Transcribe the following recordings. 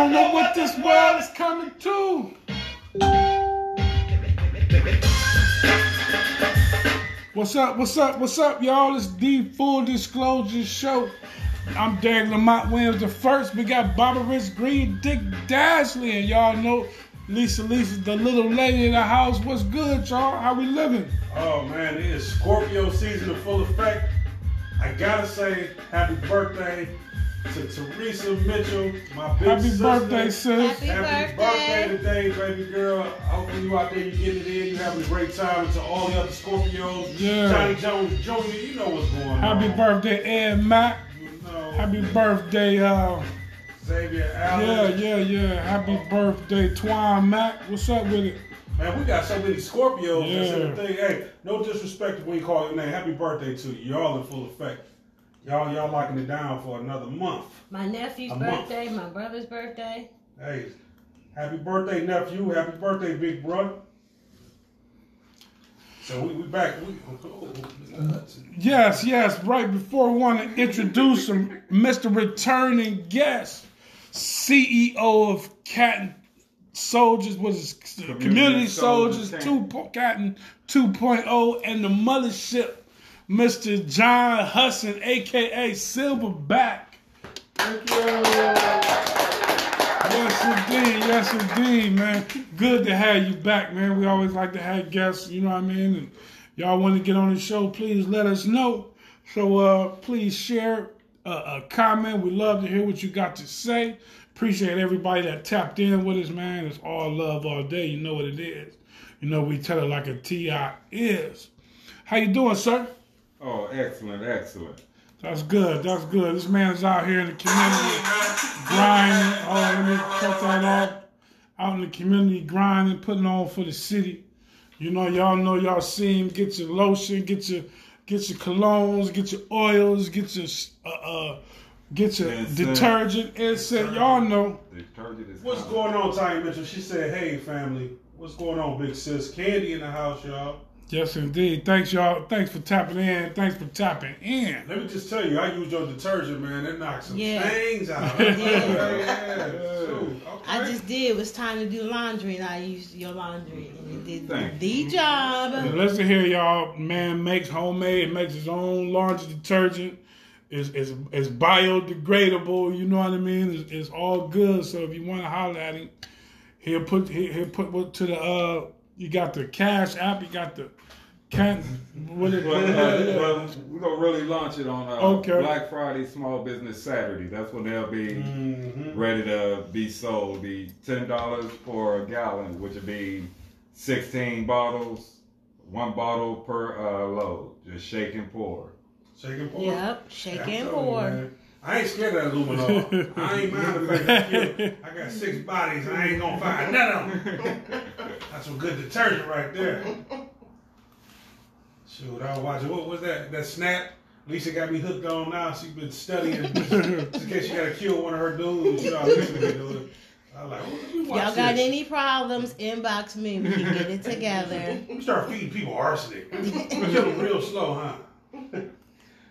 don't know what this world is coming to. What's up? What's up? What's up, y'all? It's the Full Disclosure Show. I'm Derek Lamont Williams the first. We got Barbara Rich Green, Dick Dashley, and y'all know Lisa Lisa, the little lady in the house. What's good, y'all? How we living? Oh man, it is Scorpio season in full effect. I gotta say, happy birthday to Teresa Mitchell, my big Happy sister. birthday, sis. Happy Happy birthday. birthday today, baby girl. Hopefully you out there, you getting it in, you having a great time. And to all the other Scorpios, Yeah. Johnny Jones Jr., you know what's going Happy on. Happy birthday, Ed Mack. You know, Happy birthday, uh, Xavier yeah, Allen. yeah, yeah. yeah. Happy birthday, Twine Mack. What's up with it? Man, we got so many Scorpios that's in Yeah. the thing. Hey, no disrespect when you call your name. Happy birthday to you. Y'all in full effect. Y'all, y'all locking it down for another month. My nephew's A month. birthday, my brother's birthday. Hey, happy birthday, nephew. Happy birthday, big brother. So we, we back. We, oh, oh, oh, Yes, yes. Right before we want to introduce him, Mr. Returning Guest, CEO of Catton Soldiers, was Community, Community Soldiers, Soldiers, two po- Catton 2.0, and the mothership, Mr. John Hudson, aka Silverback. thank you. Yes, indeed. Yes, indeed, man. Good to have you back, man. We always like to have guests, you know what I mean? And y'all want to get on the show, please let us know. So uh, please share a, a comment. We love to hear what you got to say. Appreciate everybody that tapped in with us, man. It's all love all day. You know what it is. You know we tell it like a T.I. is. How you doing, sir? Oh, excellent, excellent. That's good. That's good. This man's out here in the community grinding. Oh, let me cut that off. Out in the community grinding, putting on for the city. You know, y'all know y'all see him. Get your lotion, get your get your colognes, get your oils, get your uh, uh get your Incense. detergent. Incense. Y'all know. Detergent is What's coming. going on, Tanya Mitchell? She said, "Hey, family, what's going on, big sis? Candy in the house, y'all." Yes, indeed. Thanks, y'all. Thanks for tapping in. Thanks for tapping in. Let me just tell you, I use your detergent, man. It knocks some Yeah. stains out. Yeah. yeah. Shoot, okay. I just did. It was time to do laundry, and I used your laundry, and it did Thank the job. And listen here, y'all. Man makes homemade, makes his own laundry detergent. It's, it's, it's biodegradable. You know what I mean? It's, it's all good. So if you want to holler at him, he'll put he, he'll put to the uh. You got the Cash app. You got the can what it, Well, uh, well, we're gonna really launch it on uh, Okay. Black Friday, Small Business Saturday. That's when they'll be Mhm. ready to be sold. Be ten dollars for a gallon, which would be sixteen bottles, one bottle per uh, load. Just shake and pour. Shake and pour. Yep, shake Yeah, and pour. man. I ain't scared of that luminol. I ain't mind the fact that I got six bodies I ain't gonna find none of them. That's some good detergent right there. Shoot, I was watching. What was that? That snap. Lisa got me hooked on now. She been studying just in case she gotta kill one of her dudes. You know, how Lisa be doing. I was like, well, let me watch Y'all got this. any problems? Inbox me. We can get it together. Me start feeding people arsenic. Kill them real slow, huh?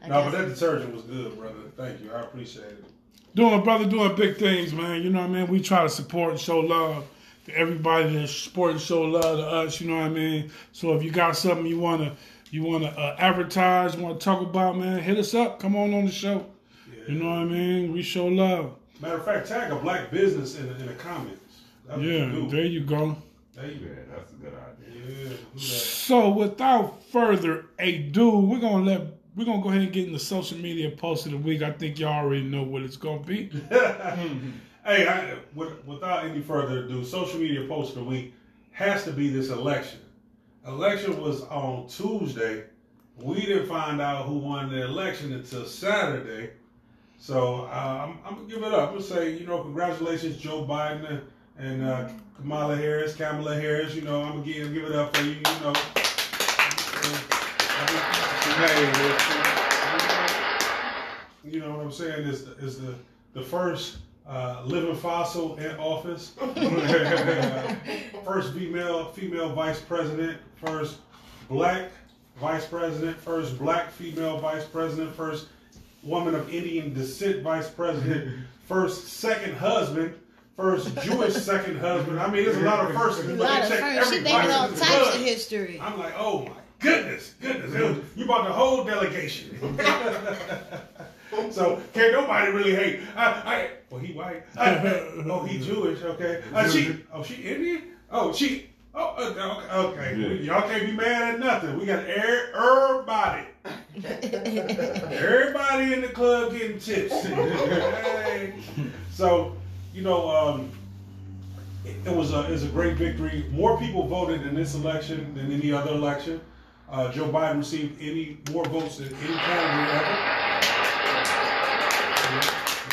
I No, but that detergent was good, brother. Thank you. I appreciate it. doing brother doing big things, man. You know what I mean? We try to support and show love to everybody that support and show love to us. You know what I mean? So if you got something you wanna you wanna uh, advertise, you wanna talk about, man, hit us up. Come on on the show. You know what I mean? We show love. Matter of fact, tag a black business in, in the comments. That's Yeah, you there you go. There you go. that's a good idea. Yeah. So without further ado, we're gonna let we're gonna go ahead and get in the social media post of the week. I think y'all already know what it's gonna be. Hey, I, with, without any further ado, social media post of the week has to be this election. Election was on Tuesday. We didn't find out who won the election until Saturday. So uh, I'm, I'm gonna give it up. I'm gonna say, you know, congratulations, Joe Biden and, uh, Kamala Harris, Kamala Harris. You know, I'm gonna give, give it up for you. You know, you know what I'm saying? Is the, is the the first uh, living fossil in office, first female female vice president, first black vice president, first black female vice president, first woman of Indian descent vice president, first second husband, first Jewish second husband. I mean, there's a lot of firsts. A but lot they of check first. She thinking everybody all types of history. I'm like, oh my goodness, goodness. Was- You brought the whole delegation. so can't nobody really hate. I, I well, he white. I, oh, he Jewish. Okay. Uh, she. Oh, she Indian. Oh, she. Oh, uh, okay. okay. Yeah. Y'all can't be mad at nothing. We got er- everybody. Everybody in the club getting tips. Hey. So, you know, um, it, it was a it was a great victory. More people voted in this election than any other election. Uh, Joe Biden received any more votes than any candidate ever.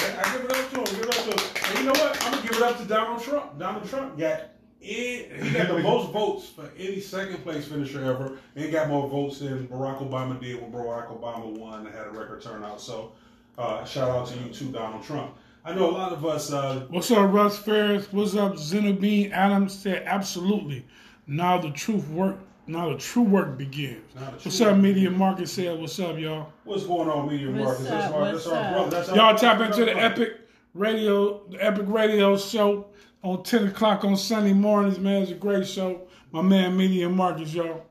Yeah, I give it up to him. Give it up to him. And you know what? I'm gonna give it up to Donald Trump. Donald Trump got it. He got the most votes for any second place finisher ever, and he got more votes than Barack Obama did when Barack Obama won and had a record turnout. So, uh, shout out to you too, Donald Trump. I know a lot of us. Uh, What's up, Russ Ferris? What's up, Zenobine Adams? Said absolutely. Now the truth work. Now the true work begins. Now What's up, Media Market? Said what's up, y'all? what's going on, Media What's Markets? That's up? our, What's that's our brother. That's our Y'all brother. tap into the Epic Radio, the Epic Radio show on 10 o'clock on Sunday mornings, man. It's a great show. My man, Media Markets, y'all.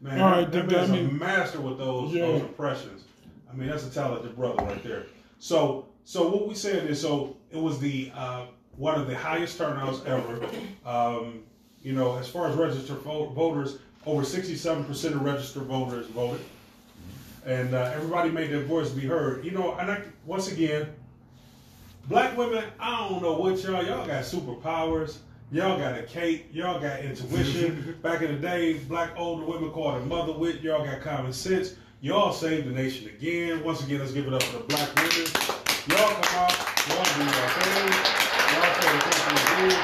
Man, All that, that man's I a mean- master with those Yeah. those impressions. I mean, that's a talented brother right there. So, so what we saying is, so it was the uh, one of the highest turnouts ever. Um, you know, as far as registered voters, over sixty-seven percent of registered voters voted, and uh, everybody made their voice be heard. You know, and I, once again, black women, I don't know what y'all y'all got superpowers. Y'all got a cape. Y'all got intuition. Back in the day, black older women called it mother wit. Y'all got common sense. Y'all saved the nation again. Once again, let's give it up for the black women. Y'all come out. Y'all do your thing. Y'all pay attention to do.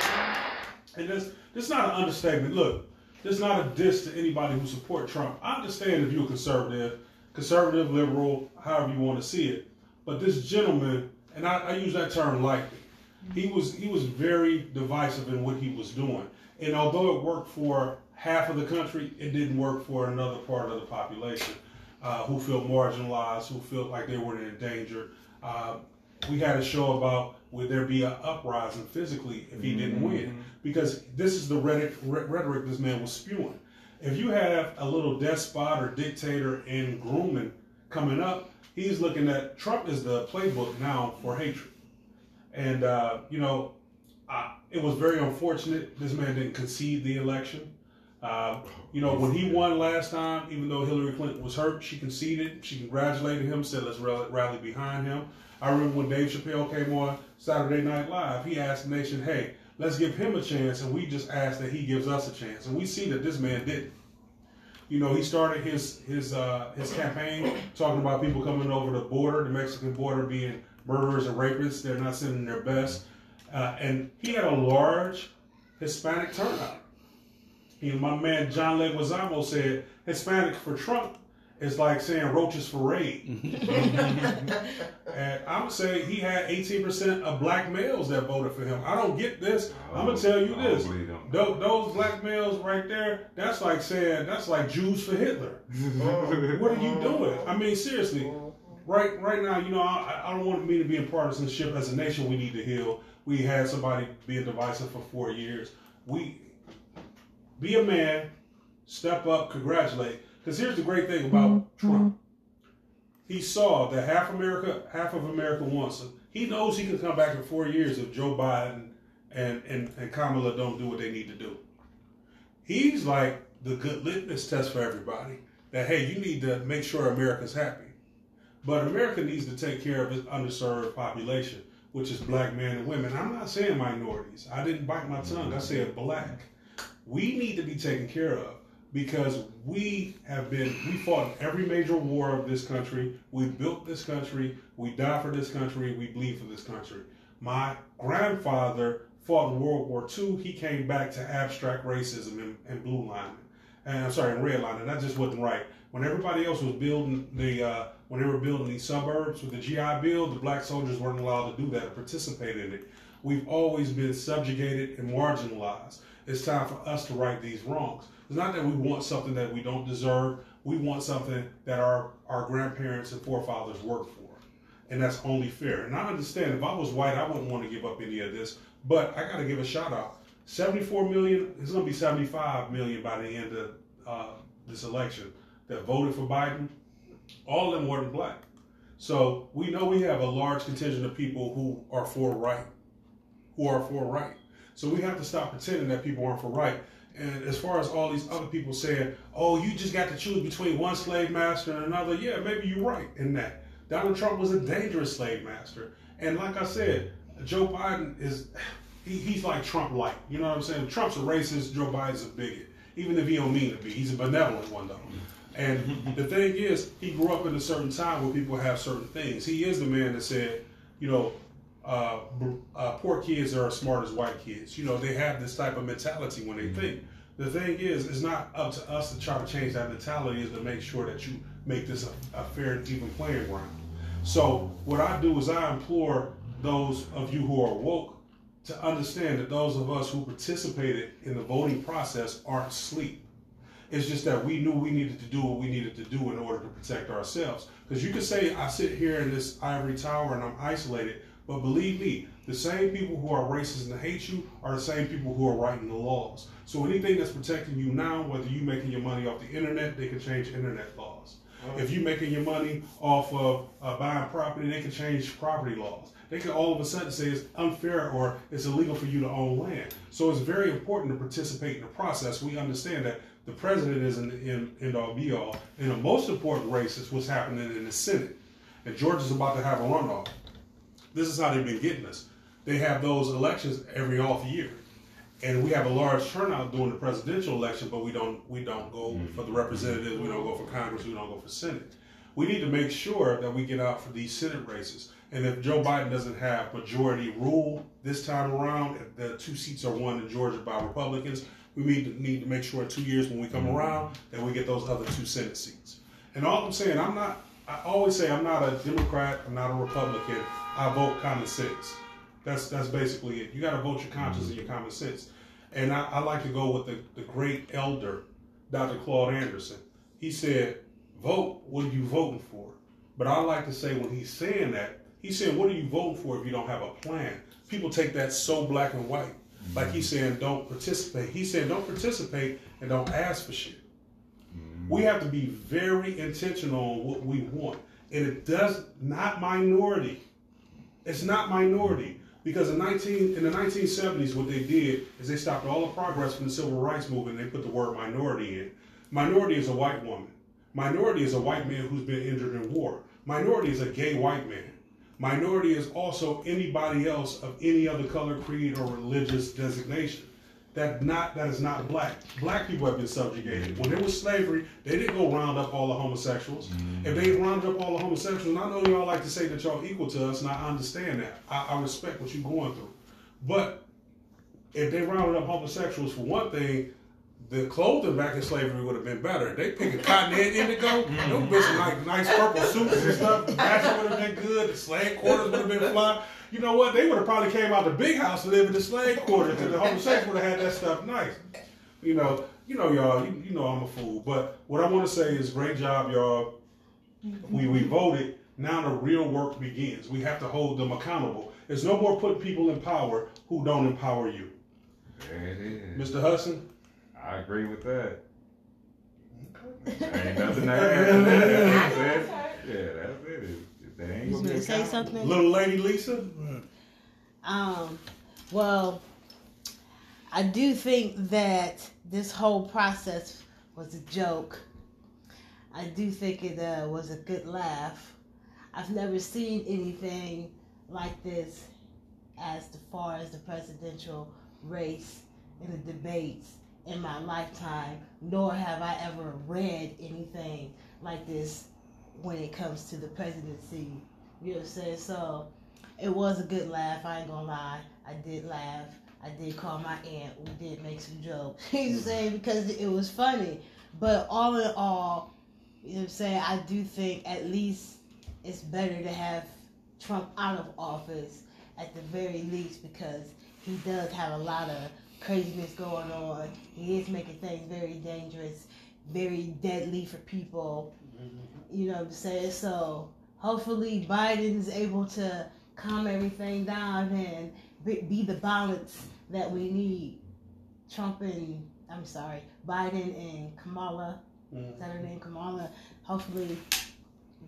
And this, this is not an understatement. Look, this is not a diss to anybody who support Trump. I understand if you're a conservative, conservative, liberal, however you want to see it. But this gentleman, and I, I use that term lightly, he was he was very divisive in what he was doing. And although it worked for half of the country, it didn't work for another part of the population uh, who feel marginalized, who feel like they were in danger. Uh, we had a show about would there be an uprising physically if he didn't win? Because this is the rhetoric, this man was spewing. If you have a little despot or dictator in grooming coming up, he's looking at Trump is the playbook now for hatred. And, uh, you know, I, it was very unfortunate this man didn't concede the election. Uh, you know, when he won last time, even though Hillary Clinton was hurt, she conceded. She congratulated him, said, let's rally behind him. I remember when Dave Chappelle came on Saturday Night Live, he asked the nation, hey, let's give him a chance. And we just ask that he gives us a chance. And we see that this man didn't. You know, he started his his uh, his campaign talking about people coming over the border, the Mexican border, being murderers and rapists. They're not sending their best, uh, and he had a large Hispanic turnout. You know, my man John Leguizamo said Hispanic for Trump is like saying roaches for raid. and I would say he had 18% of black males that voted for him. I don't get this. I'm gonna oh, tell you I this. believe. Those, those black males right there, that's like saying that's like Jews for Hitler. What are you doing? I mean, seriously. Right, right now, you know, I, I don't want me to be in partisanship. As a nation, we need to heal. We had somebody being divisive for four years. We be a man, step up, congratulate. Because here's the great thing about mm-hmm. Trump. Mm-hmm. He saw that half America, half of America wants him. He knows he can come back in four years if Joe Biden and, and, and Kamala don't do what they need to do. He's like the good litmus test for everybody. That hey, you need to make sure America's happy. But America needs to take care of its underserved population, which is black men and women. I'm not saying minorities. I didn't bite my tongue. I said black. We need to be taken care of because we have been, we fought every major war of this country. We built this country. We died for this country. We bleed for this country. My grandfather fought in World War II. He came back to abstract racism and, and blue lining. And I'm sorry, and red lining. That just wasn't right. When everybody else was building the, uh, when they were building these suburbs with the GI Bill, the black soldiers weren't allowed to do that or participate in it. We've always been subjugated and marginalized. It's time for us to right these wrongs. It's not that we want something that we don't deserve. We want something that our, our grandparents and forefathers worked for. And that's only fair. And I understand if I was white, I wouldn't want to give up any of this. But I got to give a shout out. 74 million, it's going to be 75 million by the end of uh, this election that voted for Biden. All of them weren't black. So we know we have a large contingent of people who are for right, who are for right. So we have to stop pretending that people aren't for right. And as far as all these other people saying, oh, you just got to choose between one slave master and another, yeah, maybe you're right in that. Donald Trump was a dangerous slave master. And like I said, Joe Biden is, he, he's like Trump like. You know what I'm saying? Trump's a racist, Joe Biden's a bigot. Even if he don't mean to be. He's a benevolent one though. And the thing is, he grew up in a certain time where people have certain things. He is the man that said, you know, uh, uh, poor kids are as smart as white kids. You know, they have this type of mentality when they mm-hmm. think. The thing is, it's not up to us to try to change that mentality. Is to make sure that you make this a, a fair and even playing ground. So what I do is I implore those of you who are woke to understand that those of us who participated in the voting process aren't asleep. It's just that we knew we needed to do what we needed to do in order to protect ourselves. Because you could say I sit here in this ivory tower and I'm isolated, but believe me, the same people who are racist and hate you are the same people who are writing the laws. So anything that's protecting you now, whether you're making your money off the internet, they can change internet laws. If you're making your money off of uh, buying property, they can change property laws. They can all of a sudden say it's unfair or it's illegal for you to own land. So it's very important to participate in the process. We understand that the president isn't in end all be all. And the most important race is what's happening in the Senate. And Georgia's about to have a runoff. This is how they've been getting us. They have those elections every off year. And we have a large turnout during the presidential election, but we don't we don't go mm-hmm. for the representatives, we don't go for Congress, we don't go for Senate. We need to make sure that we get out for these Senate races. And if Joe Biden doesn't have majority rule this time around, if the two seats are won in Georgia by Republicans, we need to, need to make sure in two years when we come mm-hmm. around that we get those other two Senate seats. And all I'm saying, I'm not, I always say I'm not a Democrat, I'm not a Republican. I vote common sense. That's that's basically it. You got to vote your conscience and your mm-hmm. common sense. And I, I like to go with the, the great elder, Dr. Claude Anderson. He said, vote what are you voting for? But I like to say when he's saying that, he said, what are you voting for if you don't have a plan? People take that so black and white. Like he's mm-hmm. saying, don't participate. He's saying, don't participate and don't ask for shit. Mm-hmm. We have to be very intentional on what we want. And it does not minority. It's not minority. Because in 19 in the 1970s, what they did is they stopped all the progress from the civil rights movement. They put the word minority in. Minority is a white woman. Minority is a white man who's been injured in war. Minority is a gay white man. Minority is also anybody else of any other color, creed, or religious designation. That not that is not black. Black people have been subjugated. When there was slavery, they didn't go round up all the homosexuals. Mm-hmm. If they rounded up all the homosexuals, and I know y'all like to say that y'all equal to us, and I understand that. I, I respect what you're going through. But if they rounded up homosexuals for one thing, the clothing back in slavery would have been better. They pick a cotton head indigo, mm-hmm. them bitches like nice purple suits and stuff. The would have been good. The slave quarters would have been fly you know what? They would have probably came out the big house to live in the slave quarters, and the homosexuals would have had that stuff nice. You know, you know, y'all. You, you know, I'm a fool, but what I want to say is, great job, y'all. We we voted. Now the real work begins. We have to hold them accountable. There's no more putting people in power who don't empower you. There it is. Mr. Hudson? I agree with that. Ain't nothing to add. That's it. Yeah, that's it. That ain't gonna to say something? Little lady Lisa? Um, well, I do think that this whole process was a joke. I do think it uh, was a good laugh. I've never seen anything like this as far as the presidential race and the debates in my lifetime, nor have I ever read anything like this when it comes to the presidency. You know what I'm saying? So it was a good laugh. I ain't gonna lie. I did laugh. I did call my aunt. We did make some jokes. you know what I'm saying? Because it was funny. But all in all, you know what I'm saying? I do think at least it's better to have Trump out of office at the very least because he does have a lot of craziness going on. He is making things very dangerous, very deadly for people. You know what I'm saying? So hopefully Biden's able to calm everything down and be, be the balance that we need. Trump and I'm sorry, Biden and Kamala. Mhm. Is that her name, Kamala? Hopefully,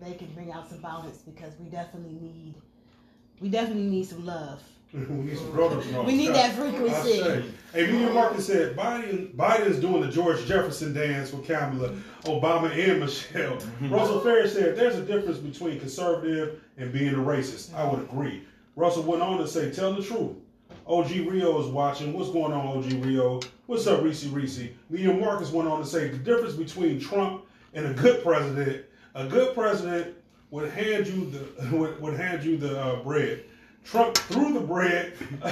they can bring out some balance because we definitely need, we definitely need some love. We need some and We need that frequency. say. Hey, Media Marcus said Biden Biden's doing the George Jefferson dance with Kamala, Obama, and Michelle. Russell Ferris said there's a difference between conservative and being a racist. I would agree. Russell went on to say, tell the truth. OG Rio is watching. What's going on, OG Rio? What's up, Reese Reese? Media Marcus went on to say the difference between Trump and a good president. A good president would hand you the would, would hand you the uh, bread. Trump threw the bread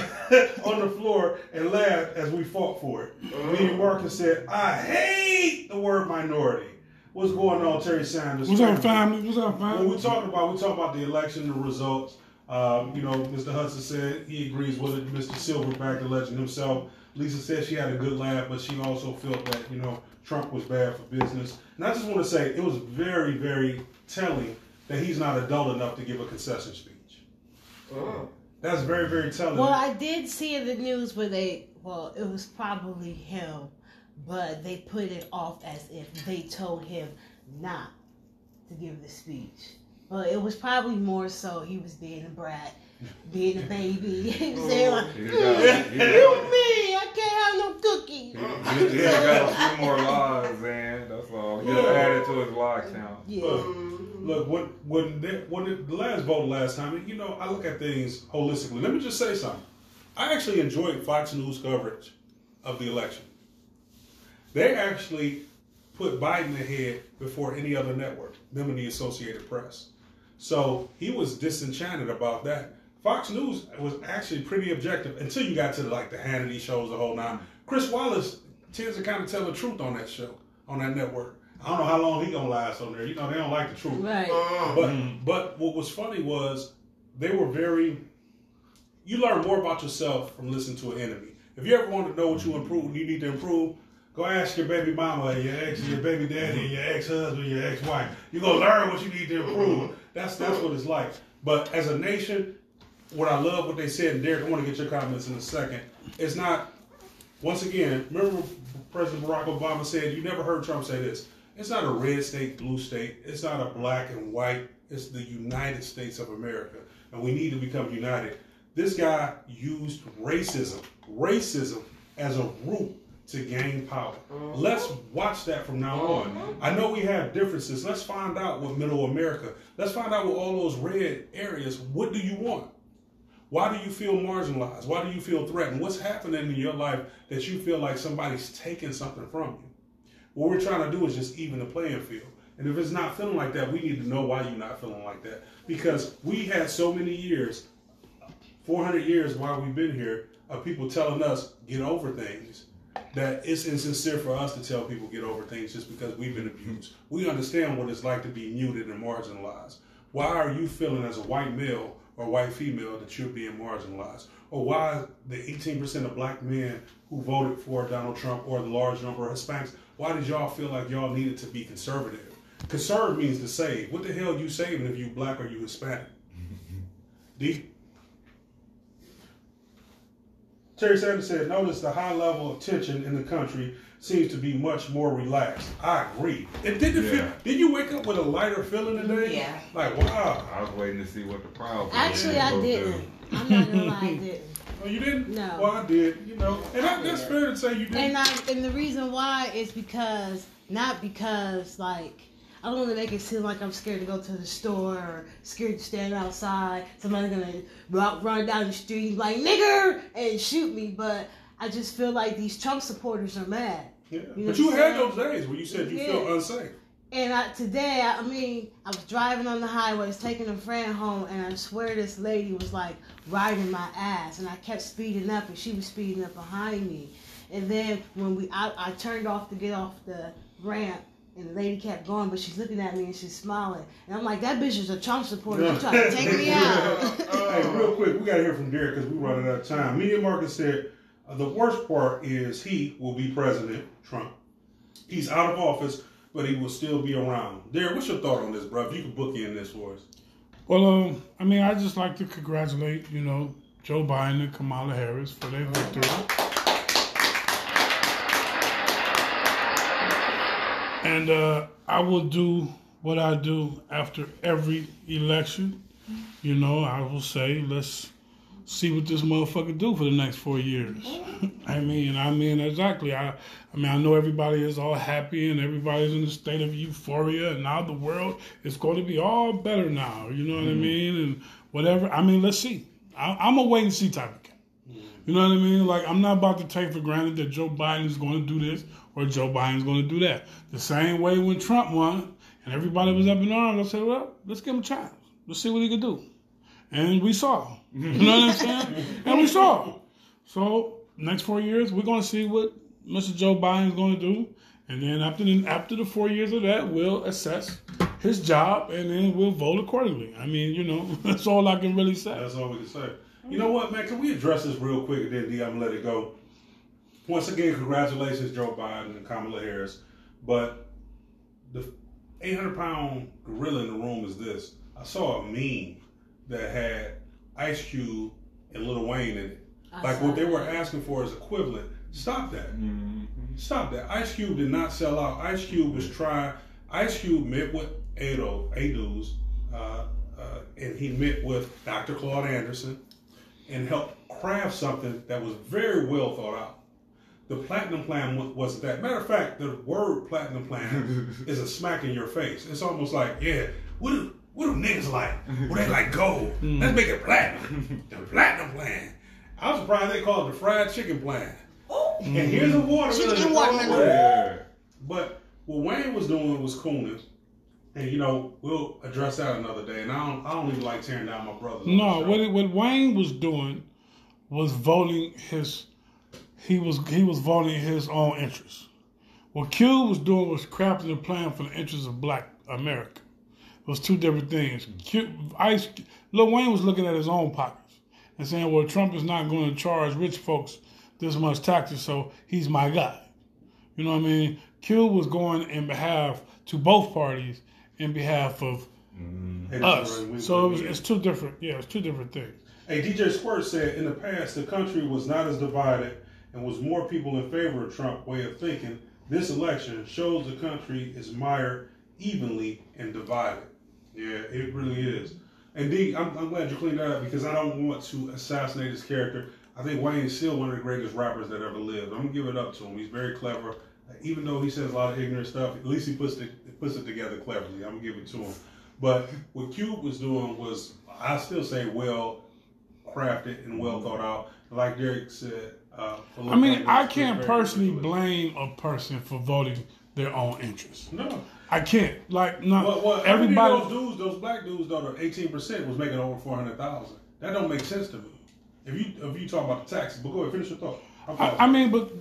on the floor and laughed as we fought for it. Media Marcus said, "I hate the word minority." What's going on, Terry Sanders? What's up, family? What's up, When family? we talking about we talk about the election, the results. Um, you know, Mr. Hudson said he agrees with it. Mr. Silverback, the legend himself. Lisa said she had a good laugh, but she also felt that you know Trump was bad for business. And I just want to say it was very, very telling that he's not adult enough to give a concession speech. That's very, very telling. Well, I did see in the news where they, well, it was probably him, but they put it off as if they told him not to give the speech. But it was probably more so he was being a brat, being a baby. he was saying like, "Mm, got- he you got- me, I can't have no cookies. He, he got a few more lies, man. That's all. He just added to his lie count. Yeah. Look, when they, when it, the last vote last time, you know, I look at things holistically. Let me just say something. I actually enjoyed Fox News coverage of the election. They actually put Biden ahead before any other network, them and the Associated Press. So he was disenchanted about that. Fox News was actually pretty objective until you got to like the Hannity shows, the whole nine. Chris Wallace tends to kind of tell the truth on that show, on that network. I don't know how long he gonna last on there. You know, they don't like the truth. Right. Uh-huh. But but what was funny was they were very. You learn more about yourself from listening to an enemy. If you ever want to know what you improve, you need to improve. Go ask your baby mama, and your ex, your baby daddy, and your ex husband, your ex wife. You gonna learn what you need to improve. That's that's what it's like. But as a nation, what I love what they said, and Derek, I want to get your comments in a second. It's not. Once again, remember President Barack Obama said, "You never heard Trump say this." It's not a red state, blue state. It's not a black and white. It's the United States of America, and we need to become united. This guy used racism, racism as a route to gain power. Uh-huh. Let's watch that from now uh-huh. on. I know we have differences. Let's find out what Middle America. Let's find out what all those red areas. What do you want? Why do you feel marginalized? Why do you feel threatened? What's happening in your life that you feel like somebody's taking something from you? What we're trying to do is just even the playing field. And if it's not feeling like that, we need to know why you're not feeling like that. Because we had so many years, 400 years while we've been here, of people telling us get over things, that it's insincere for us to tell people get over things just because we've been abused. We understand what it's like to be muted and marginalized. Why are you feeling as a white male or white female that you're being marginalized? Or why the 18% of black men who voted for Donald Trump or the large number of Hispanics, why did y'all feel like y'all needed to be conservative? Conserve means to save. What the hell you saving if you black or you Hispanic? D. Terry Sanders said, notice the high level of tension in the country seems to be much more relaxed. I agree. And did it feel, did you wake up with a lighter feeling today? Yeah. Like, wow. I was waiting to see what the crowd. was Actually, I didn't. I'm not gonna lie, I didn't. Oh, you didn't? No. Well, I did, you know. And that, that's fair to say you did. And I and the reason why is because not because like I don't want to make it seem like I'm scared to go to the store or scared to stand outside. Somebody's gonna run, run down the street like nigger and shoot me. But I just feel like these Trump supporters are mad. yeah. You But you had those days where you said you Yeah. felt unsafe. And I, today, I mean, I was driving on the highways, taking a friend home, and I swear this lady was like riding my ass, and I kept speeding up, and she was speeding up behind me. And then when we, I, I turned off to get off the ramp, and the lady kept going, but she's looking at me and she's smiling, and I'm like, that bitch is a Trump supporter. She's trying to take me out. hey, real quick, we got to hear from Derek because we're running out of time. Media Market said the worst part is he will be president, Trump. He's out of office, but he will still be around. Derek, what's your thought on this, bro? If you could book in this for us. Well, um, I mean, I just like to congratulate, you know, Joe Biden and Kamala Harris for their victory. And uh, I will do what I do after every election. You know, I will say, let's see what this motherfucker do for the next four years. I mean, I mean exactly. I, I mean, I know everybody is all happy and everybody's in a state of euphoria, and now the world is going to be all better now. You know what I mm-hmm. mean? And whatever. I mean, let's see. I, I'm a wait and see type of guy. Mm-hmm. You know what I mean? Like, I'm not about to take for granted that Joe Biden is going to do this or Joe Biden's going to do that. The same way when Trump won and everybody was mm-hmm. up in arms, I said, well, let's give him a chance. Let's see what he can do. And we saw. You know what I'm saying? and we saw. So, next four years, we're going to see what Mr. Joe Biden's going to do. And then after the, after the four years of that, we'll assess his job and then we'll vote accordingly. I mean, you know, that's all I can really say. That's all we can say. You know what, man? Can we address this real quick then D, I'm gonna let it go. Once again, congratulations, Joe Biden and Kamala Harris. But the 800 pound gorilla in the room is this. I saw a meme that had Ice Cube and Lil Wayne in it. I Like saw what they were asking for is equivalent. Stop that. Mm-hmm. Stop that. Ice Cube did not sell out. Ice Cube was trying. Ice Cube met with Ado, ADOS, uh, uh, and he met with Dr. Claude Anderson and helped craft something that was very well thought out. The platinum plan wasn't that. Matter of fact, the word platinum plan is a smack in your face. It's almost like, yeah, what do, what do niggas like? Well, they like gold. Hmm. Let's make it platinum. The platinum plan. I was surprised they called it the fried chicken plan. Oh, And here's a watermelon. Chicken watermelon. Yeah. But what Wayne was doing was cooning. And you know, we'll address that another day. And I don't I don't even like tearing down my brother. No, what it, what Wayne was doing was voting his he was he was voting his own interests. What Q was doing was crafting a plan for the interests of Black America. It was two different things. Q, Ice, Lil Wayne was looking at his own pockets and saying, "Well, Trump is not going to charge rich folks this much taxes, so he's my guy." You know what I mean? Q was going in behalf to both parties in behalf of mm-hmm. Hey, us. we- So it was, it's two different. Yeah, it's two different things. Hey, DJ Squirt said in the past the country was not as divided and was more people in favor of Trump way of thinking. This election shows the country is mired evenly and divided. Yeah, it really is. And D, I'm, I'm glad you cleaned that up because I don't want to assassinate his character. I think Wayne's still one of the greatest rappers that ever lived. I'm gonna give it up to him. He's very clever. Even though he says a lot of ignorant stuff, at least he puts it puts it together cleverly. I'm gonna give it to him. But what Cube was doing was, I still say, well crafted and well thought out. Like Derek said, uh, I mean, I can't personally blame a person for voting their own interest. No. I can't. Like, not Well, well everybody. those dudes, those black dudes, though, the eighteen percent was making over four hundred thousand. That don't make sense to me. If you if you talk about the taxes, but go ahead, finish your thought. I, I mean, but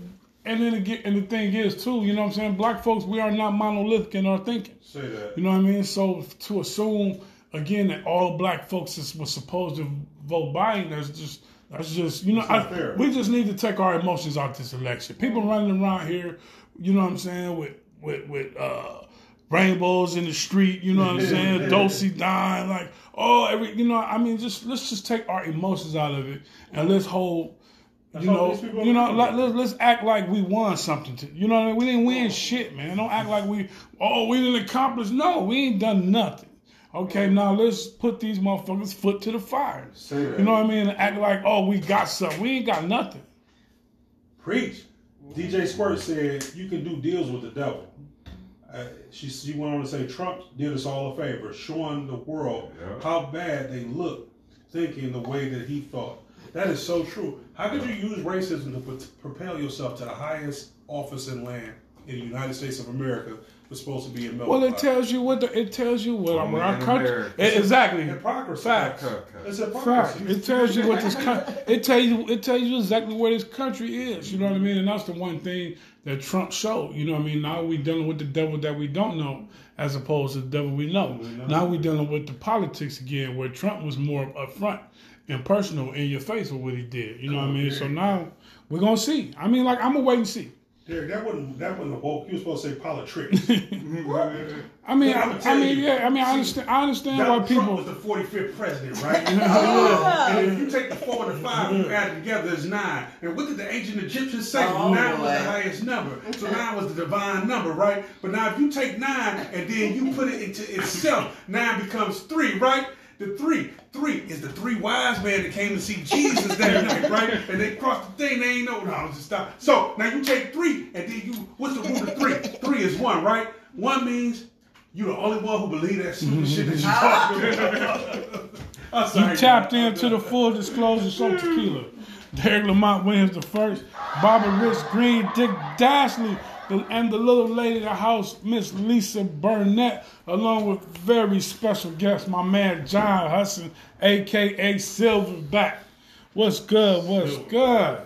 and then again, and the thing is too, you know what I'm saying? Black folks, we are not monolithic in our thinking. say that. You know what I mean? So to assume again that all black folks is, was supposed to vote Biden, that's just that's just you know I, we just need to take our emotions out this election. People running around here, you know what I'm saying, with with with uh, rainbows in the street. You know what I'm saying? Dulcie dying like oh every you know I mean just let's just take our emotions out of it and let's hold. You know, you know, like, let's, let's act like we won something. To, you know, what I mean? we didn't win shit, man. Don't act like we, oh, we didn't accomplish. No, we ain't done nothing. Okay, now let's put these motherfuckers foot to the fire. You know what I mean? And act like, oh, we got something. We ain't got nothing. Preach. DJ Squirt said you can do deals with the devil. Uh, she, she went on to say Trump did us all a favor, showing the world Yeah. how bad they look, thinking the way that he thought. That is so true. How could you use racism to pro- propel yourself to the highest office in land in the United States of America? Was supposed to be in Well, it tells you what the, it tells you what Only our country. America. Eh, exactly. hypocrisy. Facts. Cut, cut. It's Fact. hypocrisy. It tells you what this country. It tells you. It tells you exactly where this country is. You know what I mean? And that's the one thing that Trump showed. You know what I mean? Now we dealing with the devil that we don't know, as opposed to the devil we know. Now we dealing with the politics again, where Trump was more upfront and personal in your face with what he did. You know what I mean? So now we're gonna see. I mean, like I'm gonna wait and see. Derek, that wasn't that wasn't a woke. You were supposed to say politics. I mean, I'ma I, mean, you. yeah. I mean, I understand. I understand why Donald Trump people. was the 45th president, right? Yeah. And if you take the four and the five, you add it together, it's nine. And what did the ancient Egyptians say? Oh, nine was the highest number. So nine was the divine number, right? But now if you take nine and then you put it into itself, nine becomes three, right? The three, three is the three wise men that came to see Jesus that night, right? And they crossed the thing, they ain't know. No, I was just stop. So now you take three, and then you, what's the root of three? Three is one, right? One means you're the only one who believe that stupid mm-hmm. shit that you talking about. I'm sorry. You tapped into the full disclosure show tequila. Derek Lamont Williams the first, Bobby Rich Green, Dick Dashley, the- and the little lady of the house, Miss Lisa Burnett, along with very special guest, my man John Hudson, aka Silverback. What's good? What's good?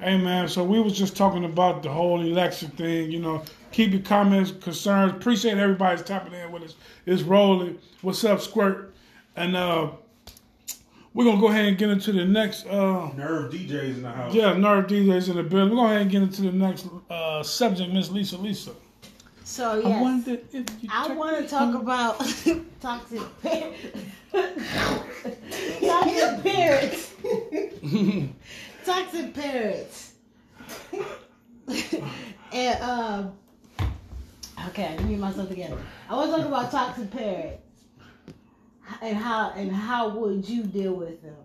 Hey man, so we was just talking about the whole election thing, you know. Keep your comments, concerns. Appreciate everybody's tapping in with us. It's rolling. What's up, Squirt? And uh we're gonna go ahead and get into the next uh Nerve DJs in the house. yeah, Nerve DJs in the building. We're gonna go ahead and get into the next uh subject, Miss Lisa Lisa. So I yes, wonder if you I want to talk about toxic parents. toxic parents. toxic parents. and um, okay, let me get myself together. I want to talk about toxic parents and how and how would you deal with them.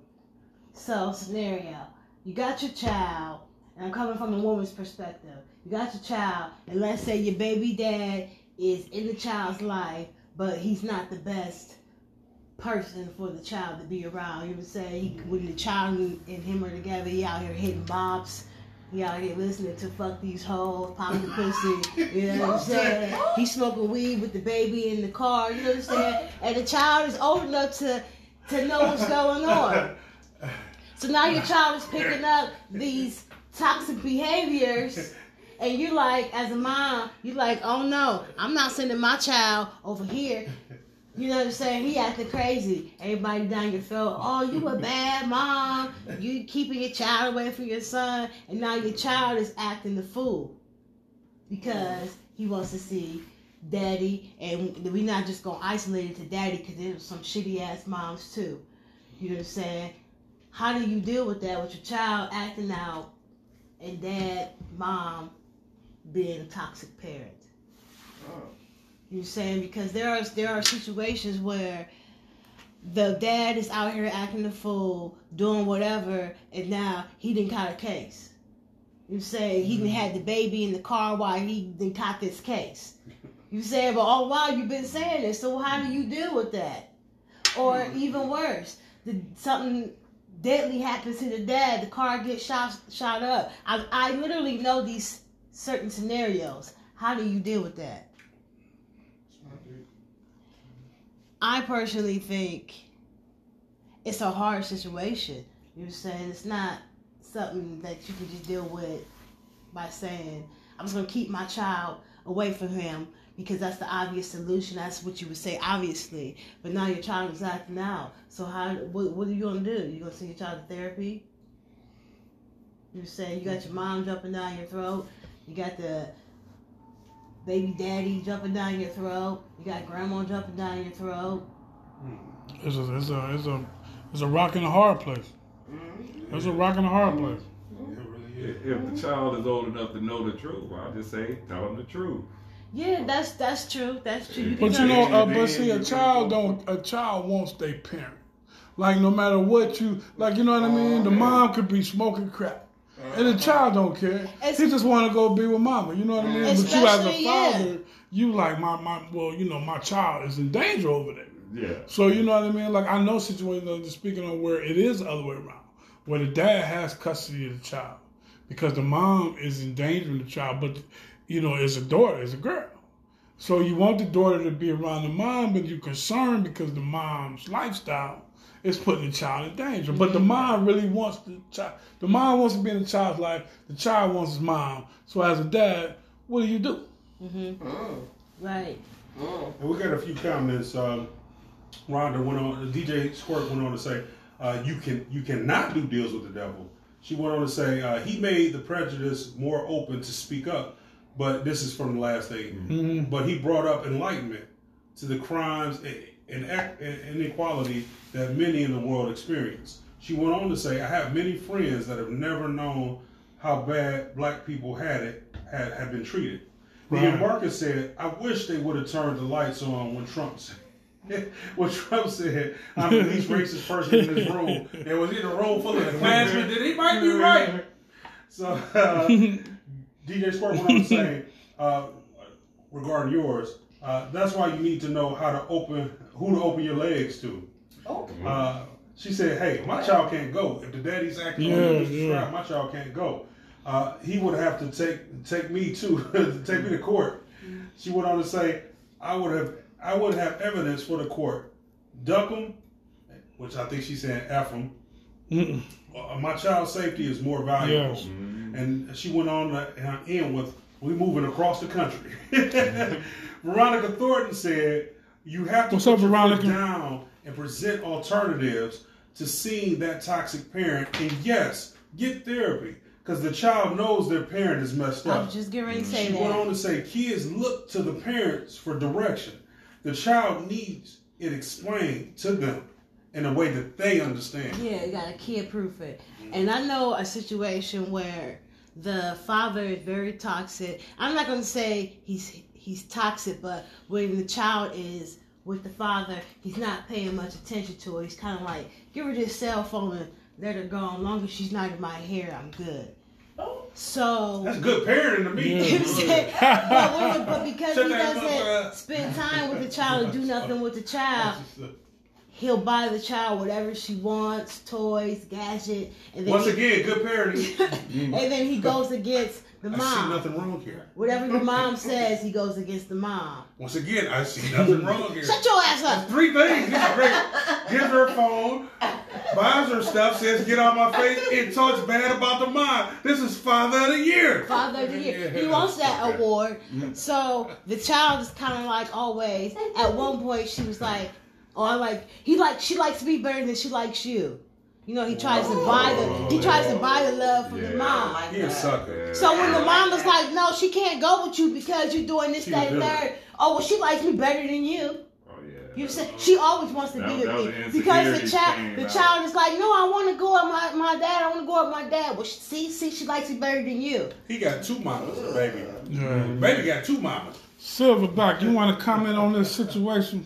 So scenario, you got your child, and I'm coming from a woman's perspective. You got your child, and let's say your baby dad is in the child's life, but he's not the best person for the child to be around. You would say he, when the child and him are together, he out here hitting bops. He out here listening to fuck these hoes, popping the pussy. You know what I'm saying? He's smoking weed with the baby in the car. You know what I'm saying? And the child is old enough to to know what's going on. So now your child is picking up these toxic behaviors, and you like, as a mom, you like, oh no, I'm not sending my child over here. You know what I'm saying? He acting crazy. Everybody down your throat. Oh, you a bad mom. You keeping your child away from your son, and now your child is acting the fool because he wants to see daddy, and we're not just gonna isolate it to daddy because there's some shitty ass moms too. You know what I'm saying? How do you deal with that with your child acting out and dad, mom being a toxic parent? You I'm saying? Because there are there are situations where the dad is out here acting the fool, doing whatever, and now he didn't caught a case. You say he didn't had the baby in the car while he didn't caught this case. You say, but all while you've been saying this, so how do you deal with that? Or even worse, the, something deadly happens to the dad, the car gets shot shot up. I I literally know these certain scenarios. How do you deal with that? I personally think it's a hard situation. You're saying it's not something that you can just deal with by saying, I'm just going to keep my child away from him because that's the obvious solution. That's what you would say, obviously. But now your child is acting out. So how? What, what are you going to do? You going to send your child to therapy? You're saying you got your mom jumping down your throat. You got the baby daddy jumping down your throat. You got grandma jumping down your throat. It's a it's a it's a it's a rock and a hard place. It's a rock and a hard place. It really. If the child is old enough to know the truth, I'll just say, tell them the truth. Yeah, that's that's true. That's true. You But you know, uh, but see, a child don't. A child wants their parent. Like no matter what you, like you know what I mean. The mom could be smoking crack, and the child don't care. It's- he just want to go be with mama. You know what I mean. But you as a Especially, yeah. father, you like my my. Well, you know, my child is in danger over there. Yeah. So you know what I mean? Like I know situations just speaking on where it is the other way around, where the dad has custody of the child because the mom is endangering the child, but you know, it's a daughter, it's a girl. So you want the daughter to be around the mom, but you're concerned because the mom's lifestyle is putting the child in danger. But the mom really wants the child. The mom wants to be in the child's life. The child wants his mom. So as a dad, what do you do? Mm-hmm. Oh. right. And we got a few comments. Um, Rhonda went on. DJ Squirt went on to say, uh, "You can you cannot do deals with the devil. She went on to say uh, he made the prejudice more open to speak up, but this is from the last statement. Mhm. But he brought up enlightenment to the crimes and and inequality that many in the world experience. She went on to say, "I have many friends that have never known how bad black people had it had, had been treated." Right. Ian Marcus said, "I wish they would have turned the lights on when Trump said." when Trump said, "I'm the least racist person in this room," there was in a room full of Klansmen that he might be right. So uh, DJ Squirt went on to say, uh, regarding yours, uh, that's why you need to know how to open, who to open your legs to. Oh, Uh, she said, "Hey, my child can't go. If the daddy's acting Yeah, on this yeah. my child can't go. Uh, he would have to take take me to take me to court." She went on to say, "I would have I would have evidence for the court. Duck him, which I think she said F him. Uh, my child's safety is more valuable." Yes. And she went on to uh, end with, "We moving across the country." Veronica Thornton said, "You have to What's put up, your Veronica? foot down and present alternatives to seeing that toxic parent. And yes, get therapy because the child knows their parent is messed up. I up." was just getting ready to say She went on to say, "Kids look to the parents for direction. The child needs it explained to them in a way that they understand." Yeah, you gotta kid proof it. And I know a situation where the father is very toxic. I'm not gonna say he's he's toxic, but when the child is with the father, he's not paying much attention to her. He's kind of like, give her this cell phone and let her go. As long as she's not in my hair, I'm good. oh, So That's good parenting to me. You know what I'm but, when- but because Shut he doesn't spend time with the child and do nothing with the child, he'll buy the child whatever she wants, toys, gadget, and then Once he, again, good parenting. and then he goes against the I see mom. nothing wrong here. Whatever the mom says, he goes against the mom. Once again, I see nothing wrong here. Shut your ass up. Three things. This is great. Gives her a phone, buys her stuff, says get out my face, and talks bad about the mom. This is father of the year. Father of the year. He wants that award. Mm-hmm. So the child is kind of like always. At one point, she was like, "Oh, I like he like she likes me better than she likes you." You know, he tries to buy the he tries to buy the love from the mom. like He a that. sucker. So when the mom was like, "No, she can't go with you because you're doing this, She that, and was third. Oh, well, she likes me better than you. Oh yeah. You said she always wants to That- be with me because the child, the out. child is like, "No, I want to go with my, my dad. I want to go with my dad." Well, she, see, see, she likes me better than you. He got two mamas, baby. Yeah. Baby got two mamas. Silverback, you want to comment on this situation?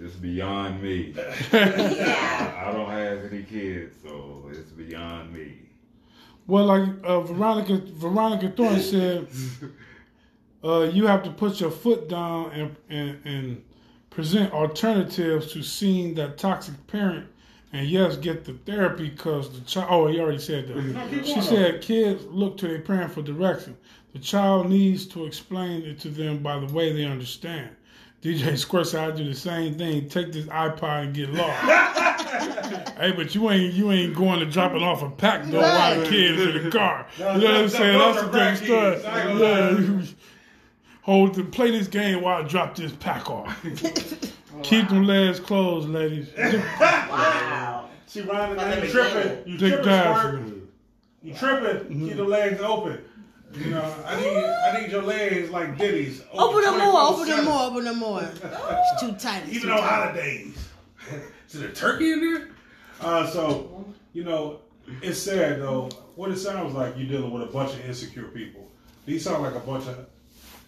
It's beyond me. Yeah. I don't have any kids, so it's beyond me. Well, like uh, Veronica Veronica Thornton said, uh, you have to put your foot down and, and and present alternatives to seeing that toxic parent. And yes, get the therapy because the child. Oh, he already said that. She said kids look to their parent for direction. The child needs to explain it to them by the way they understand. DJ Squirt said I do the same thing. Take this iPod and get lost. hey, but you ain't you ain't going to drop it off a pack though while the Right. kids in the car. You know what I'm saying? That's are a crack good story. kids. I ain't gonna Yeah. Hold to play this game while I drop this pack off. Keep them legs closed, ladies. Wow. She running and the you tripping. You Take tripping, that. squirt. You tripping. Keep the legs open. You know, I need I need your legs like Diddy's. Open them more. Open 24/7. them more. Open them more. It's too tight. It's Even too on tight. holidays. Is there turkey in there? Uh, so, you know, it's sad though. What it sounds like you're dealing with a bunch of insecure people. These sound like a bunch of,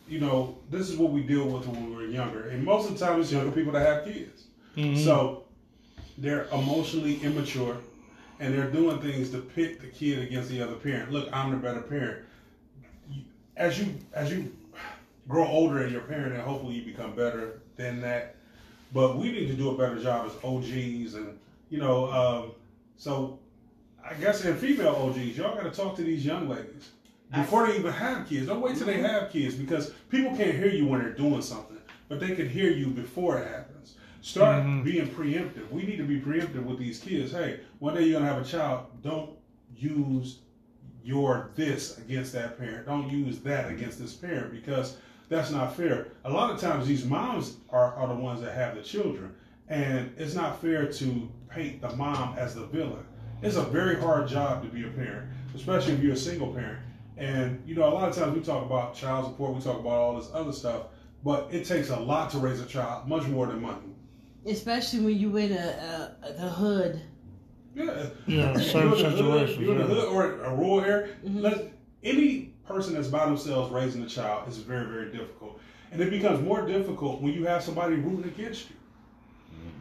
you know, this is what we deal with when we were younger. And most of the time it's younger people that have kids. So they're emotionally immature and they're doing things to pit the kid against the other parent. Look, I'm the better parent. As you as you grow older in your parent, and hopefully you become better than that. But we need to do a better job as OGs, and you know, um, so I guess in female OGs, y'all got to talk to these young ladies before they even have kids. Don't wait till they have kids because people can't hear you when they're doing something, but they can hear you before it happens. Start being preemptive. We need to be preemptive with these kids. Hey, one day you're gonna have a child. Don't use your this against that parent. Don't use that against this parent because that's not fair. A lot of times these moms are, are the ones that have the children. And it's not fair to paint the mom as the villain. it's a very hard job to be a parent, especially if you're a single parent. And you know, a lot of times we talk about child support, we talk about all this other stuff, but it takes a lot to raise a child, much more than money. Especially when you in a, a the hood. Yeah, Yeah, you're certain in the hood, situations. you're in the hood or a rural area. Mhm. Let any person that's by themselves raising a child is very, very difficult, and it becomes more difficult when you have somebody rooting against you.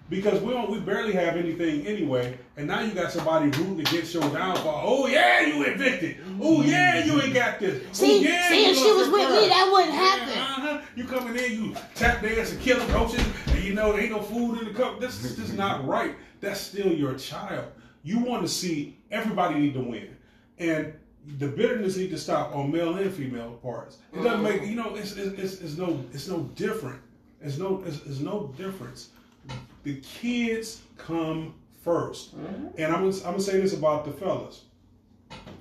Because we don't, we barely have anything anyway, and now you got somebody rooting against your downfall. Oh yeah, you evicted. Oh yeah, you ain't got this. Oh See, yeah, see, if she was with car. me, that wouldn't Yeah, happen. uh-huh. You coming in, you tap dance and killing roaches, and you know there ain't no food in the cup. This is just not right. That's still your child. You want to see everybody need to win, and the bitterness need to stop on male and female parts. It doesn't uh-huh. make you know it's it's, it's, it's no it's no different. It's no it's, it's no difference. The kids come 1st uh-huh. and I'm gonna, I'm gonna say this about the fellas.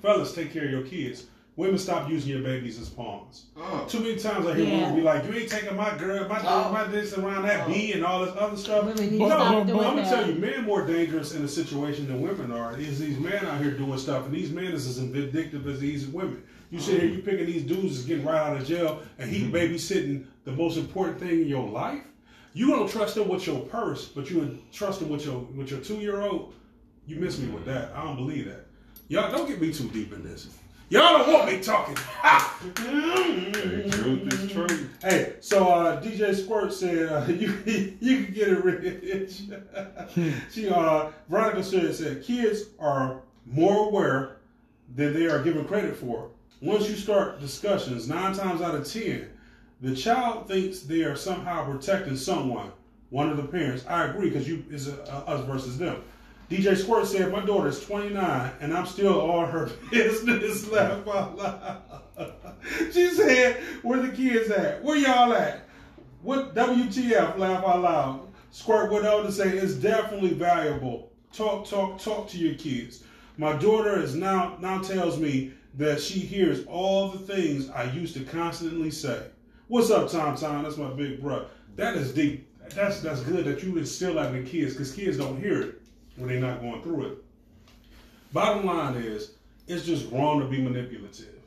Fellas, take care of your kids. Women, stop using your babies as pawns. Uh. Too many times I hear Yeah. women be like, "You ain't taking my girl, my Oh. my this around that uh. B and all this other stuff." Women But no, stop I'm gonna tell you, men more dangerous in a situation than women are. Is these men out here doing stuff, and these men is as vindictive as these women. You sit here, you picking these dudes that's getting right out of jail, and he mm-hmm. babysitting the most important thing in your life. You don't trust him with your purse, but you would trust him with your with your two year old. You miss me with that. I don't believe that. Y'all don't get me too deep in this. Y'all don't want me talking. Ha! The truth is true. Hey, so uh, DJ Squirt said uh, you you can get it rich. she uh, Veronica said said kids are more aware than they are given credit for. Once you start discussions, nine times out of ten, the child thinks they are somehow protecting someone, one of the parents. I agree because you is uh, us versus them. DJ Squirt said, "My daughter is 29, and I'm still all her business." Laugh out loud. she said, "Where the kids at? Where y'all at? What WTF? Laugh out loud." Squirt went on to say, "It's definitely valuable. Talk, talk, talk to your kids." My daughter is now now tells me that she hears all the things I used to constantly say. What's up, Tom? Tom, that's my big brother. That is deep. That's that's good that you instill that in the kids because kids don't hear it when they're not going through it. Bottom line is, it's just wrong to be manipulative,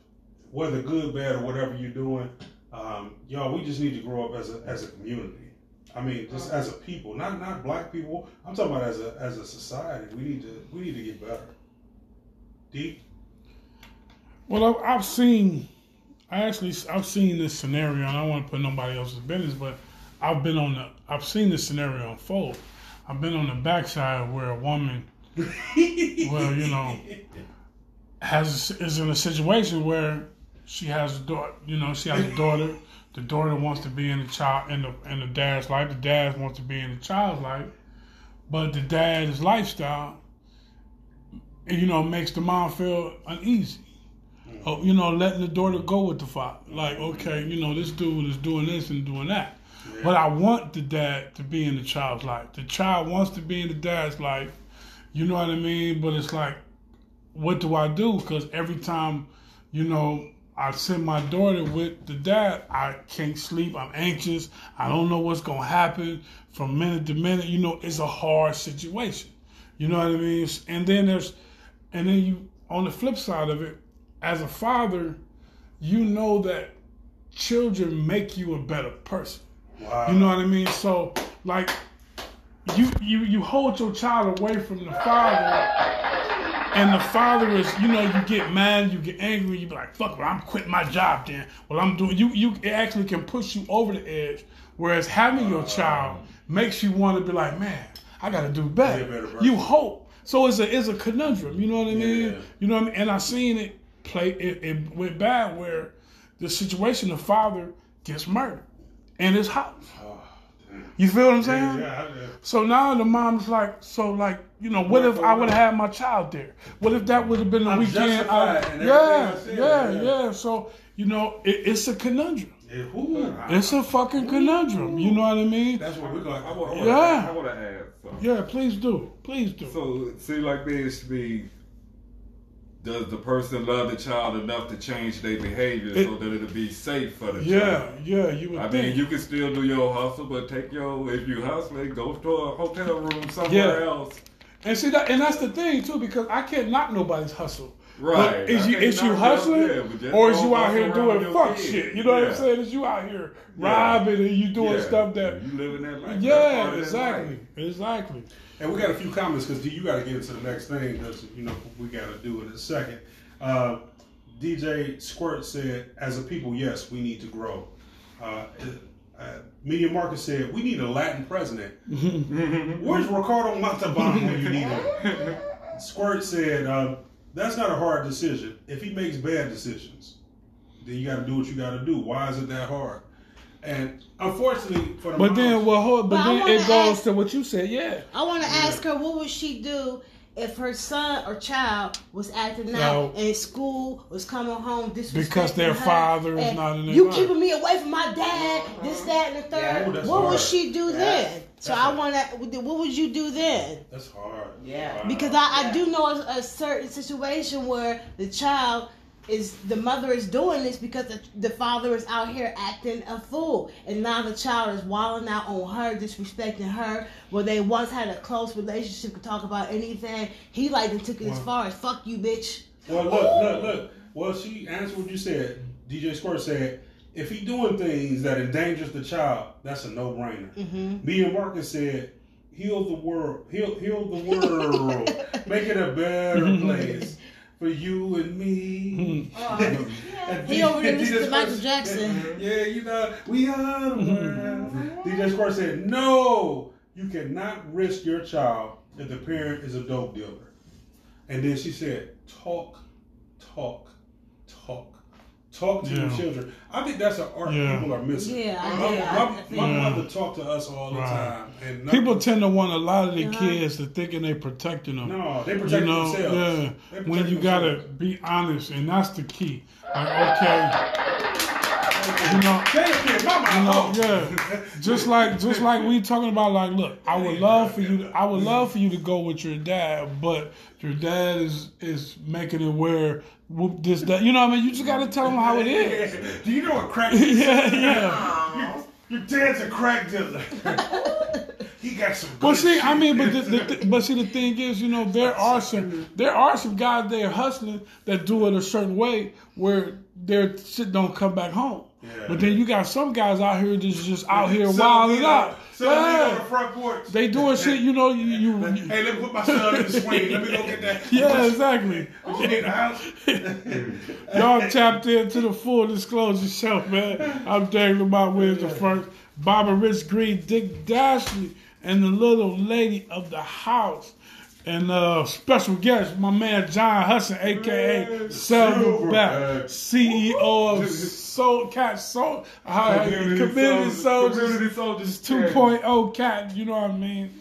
whether good, bad, or whatever you're doing. Um, y'all, we just need to grow up as a as a community. I mean, just as a people, not not black people. I'm talking about as a as a society. We need to we need to get better. Deep. Well, I've, seen, I actually, I've seen this scenario, and I don't want to put nobody else's business, but I've been on the, I've seen this scenario unfold. I've been on the backside where a woman, well, you know, has is in a situation where she has a daughter, you know, she has a daughter. The daughter wants to be in the child in the in the dad's life. The dad wants to be in the child's life, but the dad's lifestyle, you know, makes the mom feel uneasy. Mm. Oh, you know, letting the daughter go with the father. Like, okay, you know, this dude is doing this and doing that. But I want the dad to be in the child's life. The child wants to be in the dad's life. You know what I mean? But it's like, what do I do? Because every time, you know, I send my daughter with the dad, I can't sleep. I'm anxious. I don't know what's going to happen from minute to minute. You know, it's a hard situation. You know what I mean? And then there's, and then you, on the flip side of it, as a father, you know that children make you a better person. Wow. You know what I mean? So like you you you hold your child away from the father and the father is, you know, you get mad, you get angry, you be like, fuck well, I'm quitting my job then. Well I'm doing you you it actually can push you over the edge. Whereas having your child makes you want to be like, man, I gotta do better. Better you hope. So it's a it's a conundrum, you know what I mean? Yeah. You know what I mean? And I seen it play it, it went bad where the situation the father gets murdered in his house. You feel what I'm saying? Yeah, yeah, So now the mom's like, so like, you know, what if I would have had my child there? What if that would have been the I'm weekend? I- yeah, I yeah, yeah, yeah. So you know, it, it's a conundrum. Ooh, It's a fucking conundrum. You know what I mean? that's what we're going. I want, I want, Yeah. I want to add something. Yeah, please do, please do. So, see, like this to be, does the person love the child enough to change their behavior It- so that it'll be safe for the yeah, child? yeah, yeah, you would I think. mean, you can still do your hustle, but take your if you hustling, go to a hotel room somewhere Yeah. else And see that, and that's the thing too, because I can't knock nobody's hustle. Right. But is I you is you hustling, yeah, but or is don't you out here doing fuck kid. shit? You know what I'm saying? Is you out here Yeah. robbing and you doing Yeah. stuff that? you living that life. Yeah, that exactly, life. exactly. And we got a few comments because you got to get into the next thing because you know we got to do it in a second. Uh, DJ Squirt said, "As a people, yes, we need to grow." Uh, uh, Media Marcus said, "We need a Latin president." Where's Ricardo Montalban when you need him? Squirt said, uh, "That's not a hard decision. If he makes bad decisions, then you got to do what you got to do. Why is it that hard?" And unfortunately for the But then, moms- well, hold, but, But then wanna it goes to what you said. Yeah, I want to ask her what would she do if her son or child was acting No. out and school was coming home disrespecting Because their her, father is not in their You life. keeping me away from my dad. This, that, and the third. Yeah, ooh, that's what would she do Yeah. then? So That's I want to. What would you do then? that's hard. Yeah. Wow. Because I, I do know a, a certain situation where the child is the mother is doing this because the, the father is out here acting a fool, and now the child is wilding out on her, disrespecting her. Where they once had a close relationship, could talk about anything. He like them took it as far as "fuck you, bitch." Well, look, look, look. Well, she answered what you said. DJ Squirt said, if he doing things that endangers the child, that's a no-brainer. Mm-hmm. Me and Marcus said, heal the world, heal, heal the world, make it a better place for you and me. Oh, And He over there DJ listening to Michael Jackson. Yeah, you know, we are the world. DJ Squirt said, no, you cannot risk your child if the parent is a dope dealer. And then she said, talk, talk, talk. Talk to your children. I think that's an art Yeah. people are missing. Yeah, I- my, yeah, my, I my Yeah. mother talked to us all the Right. time. And no- people tend to want a lot of their Uh-huh. kids to thinking they protecting them. no, they you protect know, themselves. yeah. They When protect you gotta be honest, and that's the key. Like, okay, you know, Damn, kid, mama, You know, yeah. Just like just like we talking about like look, I would love for you to I would love for you to go with your dad, but your dad is is making it where whoop this that you know what I mean? You just gotta tell him how it is. Do you know what crack is? yeah, yeah. Your, your dad's a crack dealer. he got some. Well, see, I mean, but the, the, th- but see, the thing is, you know, there are some there are some guys there hustling that do it a certain way where their shit don't come back home. Yeah. But then you got some guys out here that's just out here wilding out. selling weed on the front porch. They doing shit, you know, you, you Hey, let me put my son in the swing. Let me go get that. Yeah, exactly. What you need, the house? Y'all tapped into the full disclosure show, man. I'm Daniel Lamont Williams the first, Bobby Rich Green, Dick Dashley, and the little lady of the house. And uh, special guest, my man John Hudson, aka Silverback, CEO of Soul Cat Soul, uh, Community Soldiers, Community Soldiers 2.0 Cat, you know what I mean?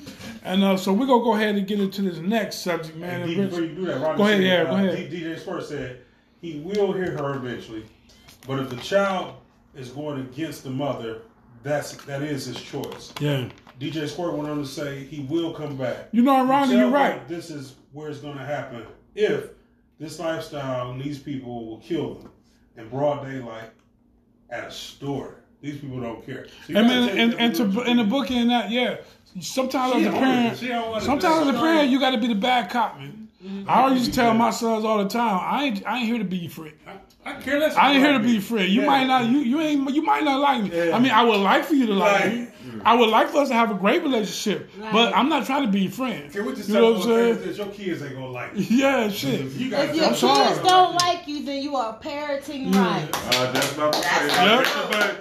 And uh, so we're to go ahead and get into this next subject, man. And before you do that, Roger Go ahead, said, yeah, uh, go ahead. DJ Squirt said he will hear her eventually, but if the child is going against the mother, that's that is his choice. yeah. DJ Squirt went on to say he will come back. You know, Ronnie, you're right. This is where it's going to happen if this lifestyle and these people will kill them in broad daylight at a store. These people don't care. So And then, and, and to in the book in that, yeah. Sometimes as a parent, want it. She don't want it. sometimes as a parent, you got to be the bad cop, man. I always tell my sons all the time, I ain't, I ain't here to be your friend. I, I care less. I ain't here to be your friend. You Yeah. might not, you you ain't, you might not like me. Yeah. I mean, I would like for you to like Right. me. I would like for us to have a great relationship, but I'm not trying to be your friend. Can we just you know what I'm saying? your kids ain't gonna like you? Yeah, shit. You If your kids sorry. something. don't like you, then you are parenting right. Uh, that's my to say. That's that.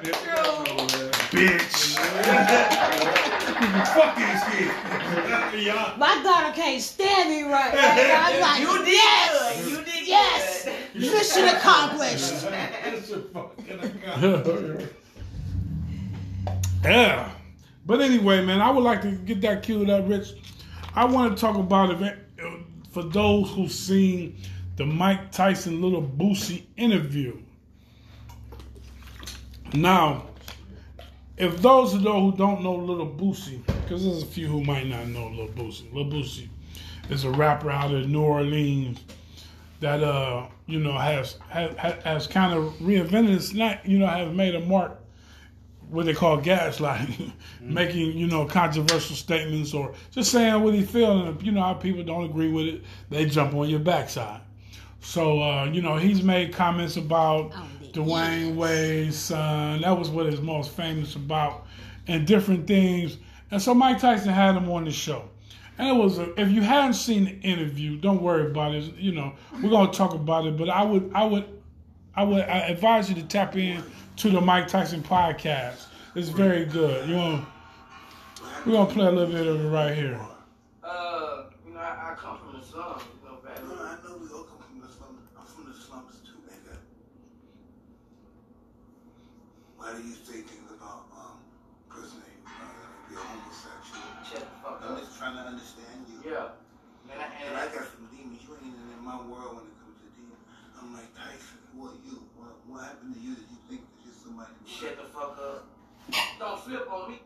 Bitch. Fuck these kids. Y'all- My daughter can't stand me right. now. I'm like, You did yes. You did yes, good. mission accomplished. That's a fucking. Yeah. But anyway, man, I would like to get that queued up, Rich. I want to talk about event for those who've seen the Mike Tyson Little Boosie interview. Now, if those of those who don't know Little Boosie, because there's a few who might not know Little Boosie. Little Boosie is a rapper out of New Orleans that uh you know has has, has kind of reinvented his not you know has made a mark what they call gaslighting, making you know controversial statements or just saying what he feels. And you know how people don't agree with it, they jump on your backside. So uh, you know he's made comments about Oh, Dwyane Wade's son. That was what he's most famous about, and different things. And so Mike Tyson had him on the show. And it was a, if you hadn't seen the interview, don't worry about it. You know we're gonna talk about it, but I would I would I would I advise you to tap in to the Mike Tyson podcast. It's very good. You know, we're gonna play a little bit of it right here. Uh, you know, I, I come from the slums, you know, back No, I know we all come from the slums. I'm from the slums too, nigga. Why do you say things about um person that you uh, be a homosexual? Shut the fuck I'm up. just trying to understand you. Yeah. Man, I, And and I I, got some demons. You ain't even in my world when it comes to demons. I'm like Tyson. Who are you? What, what happened to you that you think that you're somebody? shut the fuck up. Don't flip on me.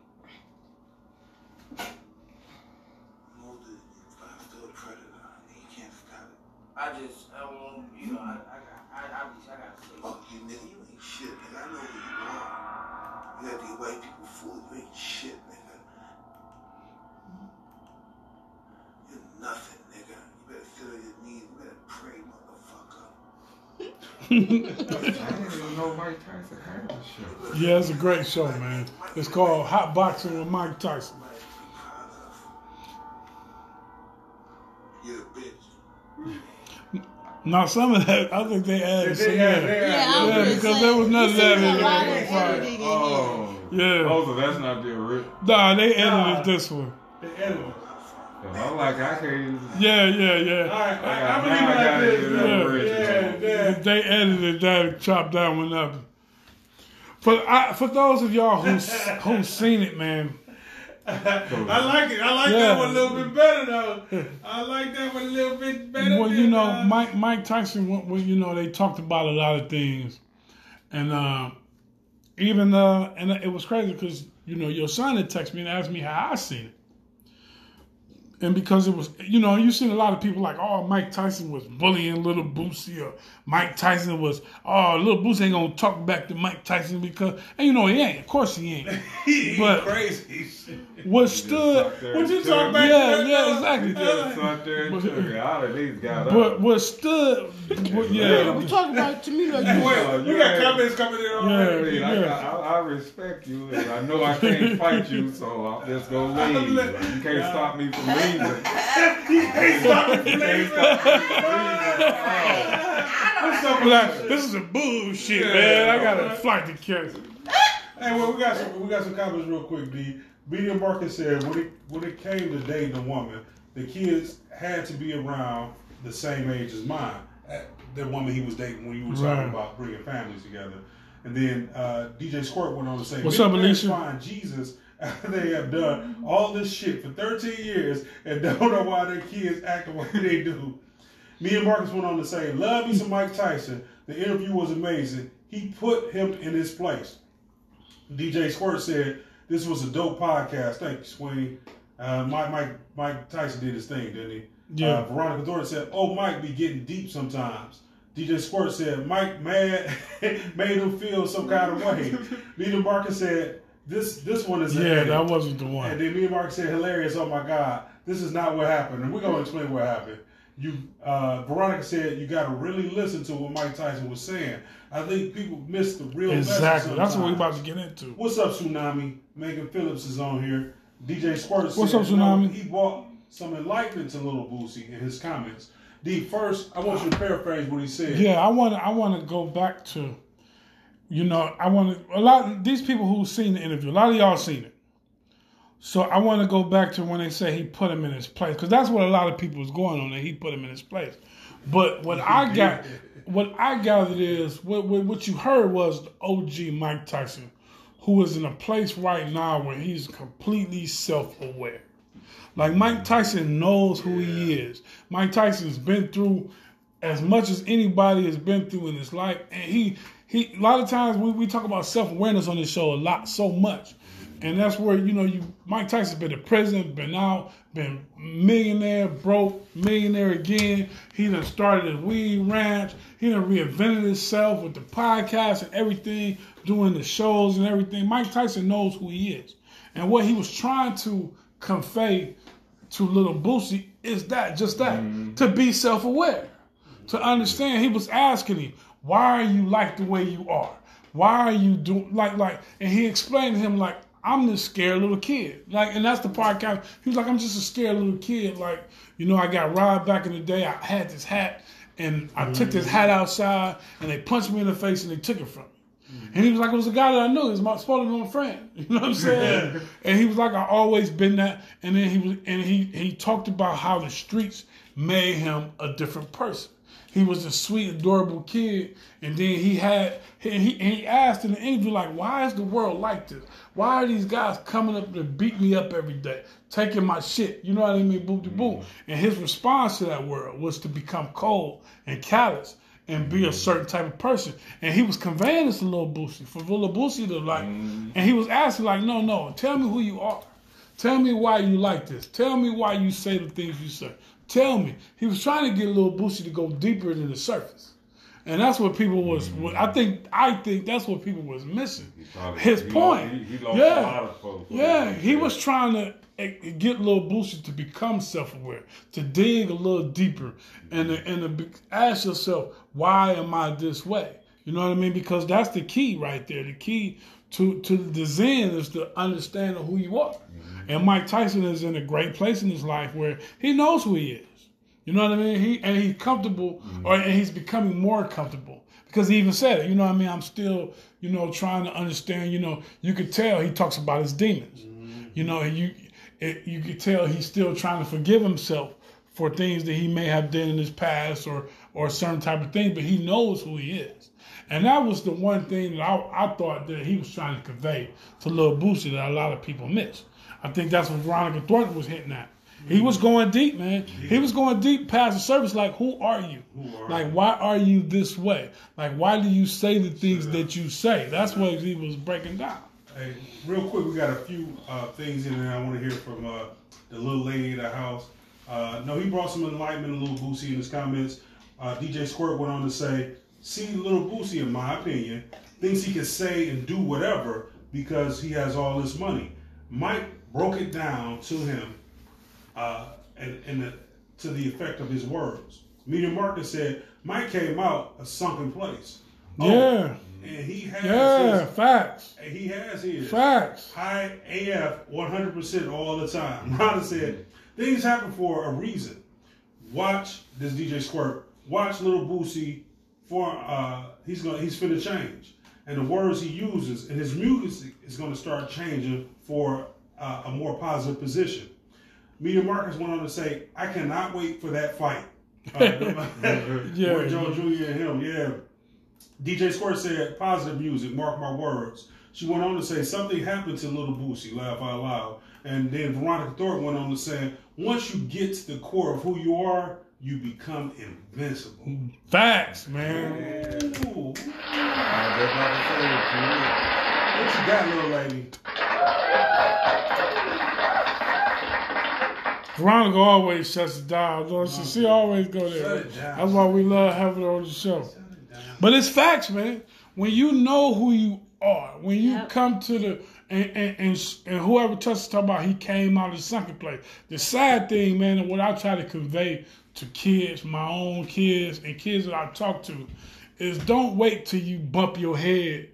I'm older than you, but I'm still a predator. And you can't stop it. I just, I want, you know, I, I got, I, I, I gotta say. Fuck you, nigga. You ain't shit, nigga. I know who you are. You got these white people fooled. You ain't shit, nigga. You're nothing, nigga. You better sit on your knees. You better pray, motherfucker. I know Mike Tyson had a show. Yeah, it's a great show, man. It's called Hot Boxing with Mike Tyson. Somebody to be proud of. You're a bitch. Now some of that, I think they added some. They Yeah, had- they Yeah, Yeah, because there was none you of that in a the lot of original fight. editing in here. Oh. Yeah. Oh, so that's not the original. Nah, they edited Nah. this one. They edited it. I'm like, I can't even. Yeah, yeah, yeah. right, I, I Now believe I like gotta this. hear Yeah, the original. yeah, yeah. They edited that and chopped that one up. For I, for those of y'all who's who's seen it, man, I like it. I like Yeah. that one a little bit better though. I like that one a little bit better. well, you know, uh, Mike Mike Tyson, when, you know, they talked about a lot of things, and uh, even uh, and it was crazy because you know your son had texted me and asked me how I seen it, and because it was, you know, you seen a lot of people like, oh, Mike Tyson was bullying little Boosie, or Mike Tyson was, oh, little Boosie ain't gonna talk back to Mike Tyson because, and you know, he ain't. Of course, he ain't. he but- crazy. What stood, What you talking about? yeah, that, yeah, uh, exactly. Just sat there and took it. All of these got But up. what stood, what, yeah, We talking about to me like you. Wait, we got comments coming in Yeah. already. I, mean, I, I, I respect you, and I know I can't fight you, so I'm just gonna leave. Like, you can't stop me from leaving. You can't stop me from leaving. What's up with like, this is a bullshit, Yeah. man. I got a flight to catch. Hey, well, we got some we got some comments real quick. D. Media Marcus said when it when it came to dating a woman, the kids had to be around the same age as mine. uh, The woman he was dating when you were talking Right. about bringing families together. And then uh, DJ Squirt went on to say, What's "Many up, parents Alicia? Find Jesus after they have done all this shit for 13 years and don't know why their kids act the way they do." Me and Marcus went on to say, "Love me some Mike Tyson. The interview was amazing. He put him in his place." DJ Squirt said, "This was a dope podcast. Thank you, Sweeney." Uh, Mike, Mike, Mike Tyson did his thing, didn't he? Yeah. Uh, Veronica Thornton said, "Oh, Mike be getting deep sometimes." DJ Squirt said, "Mike mad made him feel some kind of way." Nita Marcus said, "This this one is Yeah, headache." that wasn't the one. And then me and Mark said, hilarious, oh my God, this is not what happened. And we're going to explain what happened. You, uh, Veronica said, you got to really listen to what Mike Tyson was saying. I think people miss the real Exactly. That's what we about to get into. What's up, Tsunami? Megan Phillips is on here. DJ Squirt What's said, up, Tsunami? no, he brought some enlightenment to Little Boosie in his comments. D, first, I want you to paraphrase what he said. Yeah, I want. I want to go back to, you know, I want to. A lot of these people who've seen the interview. A lot of y'all seen it. So I want to go back to when they say he put him in his place because that's what a lot of people was going on. That he put him in his place. But what I got, what I gathered is what what, you heard was the OG Mike Tyson, who is in a place right now where he's completely self aware. Like Mike Tyson knows who he is. Mike Tyson's been through as much as anybody has been through in his life, and he he. A lot of times we, we talk about self awareness on this show a lot, so much, and that's where you know you Mike Tyson's been in prison, been out, been millionaire, broke, millionaire again. He done started a weed ranch. He done reinvented himself with the podcast and everything, doing the shows and everything. Mike Tyson knows who he is, and what he was trying to convey to Little Boosie is that just that mm-hmm. to be self aware, to understand. He was asking him, "Why are you like the way you are? Why are you doing like like?" And he explained to him like, "I'm this scared little kid." Like, and that's the podcast. He was like, "I'm just a scared little kid." Like, you know, I got robbed back in the day. I had this hat, and I took this hat outside, and they punched me in the face, and they took it from me. And he was like, it was a guy that I knew. He was my be my friend. You know what I'm saying? and he was like, I always been that. And then he was, and he he talked about how the streets made him a different person. He was a sweet, adorable kid, and then he had he he asked in the interview like, why is the world like this? Why are these guys coming up to beat me up every day, taking my shit? You know what I mean? Boom to boom. Mm-hmm. And his response to that world was to become cold and callous and be a mm-hmm. certain type of person. And he was conveying this to Lil Boosie for Lil Boosie to like, mm-hmm. and he was asking like, no, no, tell me who you are. Tell me why you like this. Tell me why you say the things you say. Tell me. He was trying to get Lil Boosie to go deeper than the surface. And that's what people was. I think. I think that's what people was missing. Probably- His point. Lost, he, he lost Yeah. a lot of folks. Yeah, he was trying to eh, get Lil Boosie to become self-aware, to dig a little deeper, and to, and to ask yourself, why am I this way? You know what I mean? Because that's the key right there. The key to to the zen is to understand who you are. Mm-hmm. And Mike Tyson is in a great place in his life where he knows who he is. You know what I mean? He and he's comfortable, mm-hmm. or and he's becoming more comfortable because he even said it. You know what I mean? I'm still, you know, trying to understand. You know, you could tell he talks about his demons. Mm-hmm. You know, and you it, you could tell he's still trying to forgive himself for things that he may have done in his past or or certain type of thing, but he knows who he is. And that was the one thing that I, I thought that he was trying to convey to Lil Boosie that a lot of people miss. I think that's what Veronica Thornton was hitting at. He was going deep, man. He was going deep past the surface. Like, who are you? Who are like, why are you this way? Like, why do you say the things that you say? That's what he was breaking down. Hey, real quick, we got a few uh, things in there I want to hear from uh, the little lady at the house. Uh, no, he brought some enlightenment, a little Boosie in his comments. Uh, DJ Squirt went on to say, see, little Boosie, in my opinion, thinks he can say and do whatever because he has all this money. Mike broke it down to him uh, and, and the, to the effect of his words. Media Marcus said, Mike came out a sunken place. Oh, Yeah. And he has Yeah, his, facts. and he has his Facts. high AF 100% all the time. Ronda said, things happen for a reason. Watch this DJ Squirt. Watch Little Boosie for uh he's gonna he's finna change. And the words he uses and his music is gonna start changing for uh, a more positive position. Media Marcus went on to say, I cannot wait for that fight. Uh, Yeah. Jones Jr. and him, yeah. DJ Squirt said, positive music, mark my words. She went on to say, something happened to Little Boosie, laugh out loud. And then Veronica Thorpe went on to say, once you get to the core of who you are, you become invincible. Facts, man. Ooh. What I just like to say, you got, little lady? Veronica always shuts it down. Don't she? She always go there. Shut it down. That's why we love having her on the show. But it's facts, man. When you know who you are, when you Yep. come to the and and, and and whoever touches talk about he came out of the sunken place. The sad thing, man, and what I try to convey to kids, my own kids, and kids that I talk to, is don't wait till you bump your head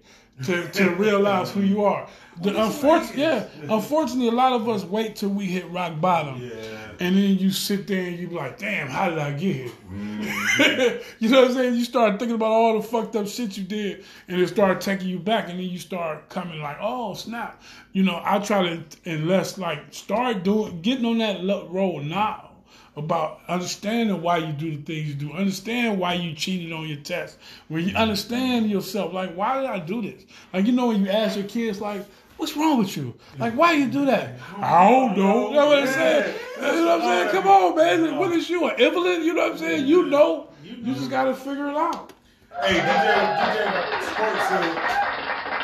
to, to realize who you are. The unfortunate, yeah, unfortunately, a lot of us wait till we hit rock bottom, Yeah. And then you sit there and you be like, "Damn, how did I get here?" Mm-hmm. you know what I'm saying? You start thinking about all the fucked up shit you did, and it start taking you back, and then you start coming like, "Oh snap!" You know, I try to unless like start doing getting on that road now about understanding why you do the things you do, understand why you cheated on your test, when you mm-hmm. understand yourself, like why did I do this? Like you know when you ask your kids like. What's wrong with you? Like, why you do that? I don't know. You know what I'm saying? You know what I'm saying? Come on, man. What is you, an invalid? You know what I'm saying? You know. You just got to figure it out. Hey, DJ, DJ Squirt said,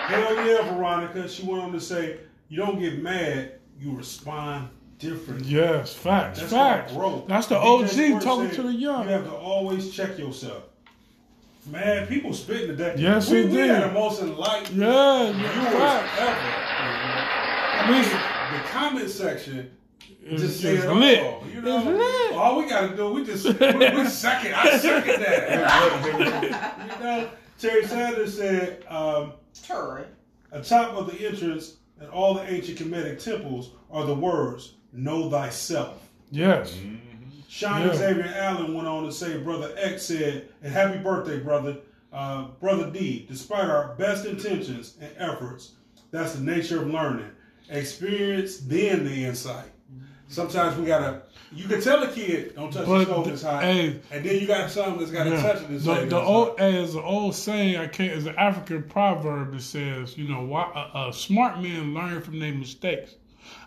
hell yeah, Veronica. She went on to say, you don't get mad, you respond differently. Yes, facts, That's facts. growth. That's the DJ OG Squirt talking said to the young. You have to always check yourself. Man, people spitting today. Yes, we, they we did. had the most enlightened Yeah, viewers yeah, ever. I mean, the comment section It's just just said, lit. oh, you know, It's lit. all we got to do, we just we, we second. I second that. you know, Terry Sanders said, um, Turn. atop of the entrance and all the ancient Kemetic temples are the words "Know thyself." Yes. Sean Yeah. Xavier Allen went on to say, Brother X said, and happy birthday, brother. Uh, brother D, despite our best intentions and efforts, that's the nature of learning. Experience, then the insight. Sometimes we gotta, you can tell a kid, don't touch But the stove, the- it's hot. hey. and then you got something that's gotta Yeah. touch it and The, the old, hot. as an old saying, I can't. As an African proverb It says, you know, why, a, a smart man learn from their mistakes.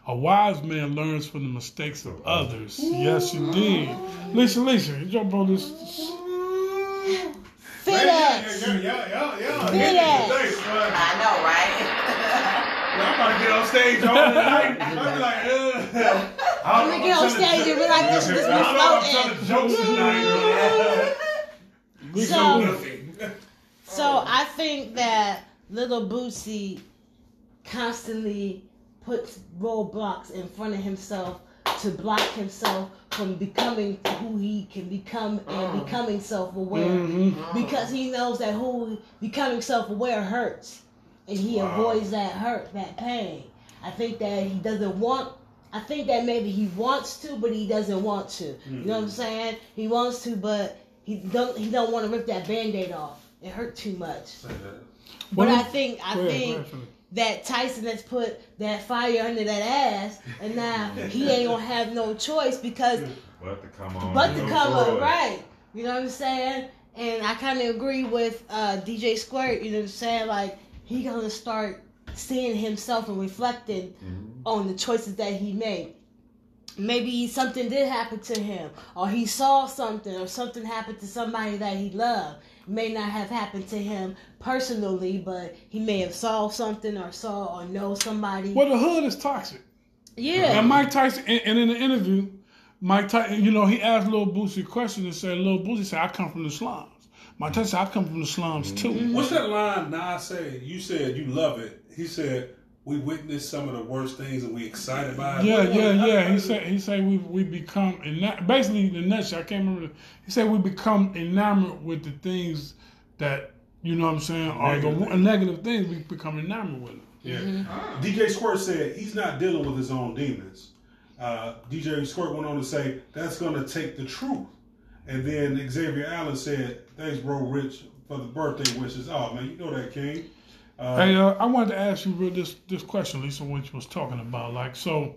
A wise man learns from the mistakes of others. Yes, indeed. Lisa, Lisa, jump on this. Fit Man, ass. yeah, yeah, yeah, yeah, yeah. Fit Hit ass. it today, son. I know, right? I'm about to get on stage all night. I'll be like, uh, I'm gonna get on stage and be like, this, this I was don't I'm floating. telling jokes tonight. So- So I think that little Boosie constantly puts roadblocks in front of himself to block himself from becoming who he can become and becoming self-aware Mhm. because he knows that who becoming self-aware hurts and he Wow. avoids that hurt that pain i think that he doesn't want i think that maybe he wants to but he doesn't want to you know what i'm saying he wants to but he don't he don't want to rip that band-aid off it hurt too much but Well, i think i ahead, think that Tyson has put that fire under that ass, and now he ain't gonna have no choice because But to come on. but to come go up for it. right. You know what I'm saying? And I kind of agree with uh, DJ Squirt. You know what I'm saying? Like he gonna start seeing himself and reflecting mm-hmm. on the choices that he made. Maybe something did happen to him, or he saw something, or something happened to somebody that he loved. It may not have happened to him personally, but he may have saw something, or saw, or know somebody. Well, the hood is toxic. Yeah. And Mike Tyson, and, and in the interview, Mike Tyson, you know, he asked Lil Boosie a question and said, Lil Boosie said, I come from the slums. Mike Tyson said, I come from the slums too. Mm-hmm. What's that line Nas said? You said you love it. He said, we witnessed some of the worst things and we excited by it. Yeah, What- yeah, yeah. He said he said we we become ena- basically the nutshell. I can't remember. He said we become enamored with the things that you know what I'm saying are the Negative negative, negative things. We become enamored with them. Yeah. Mm-hmm. Ah. DJ Squirt said he's not dealing with his own demons. Uh, DJ Squirt went on to say that's going to take the truth. And then Xavier Allen said, "Thanks, bro, Rich, for the birthday wishes." Oh man, you know that King. Uh, Hey, uh, I wanted to ask you real this this question, Lisa, what you was talking about. Like, so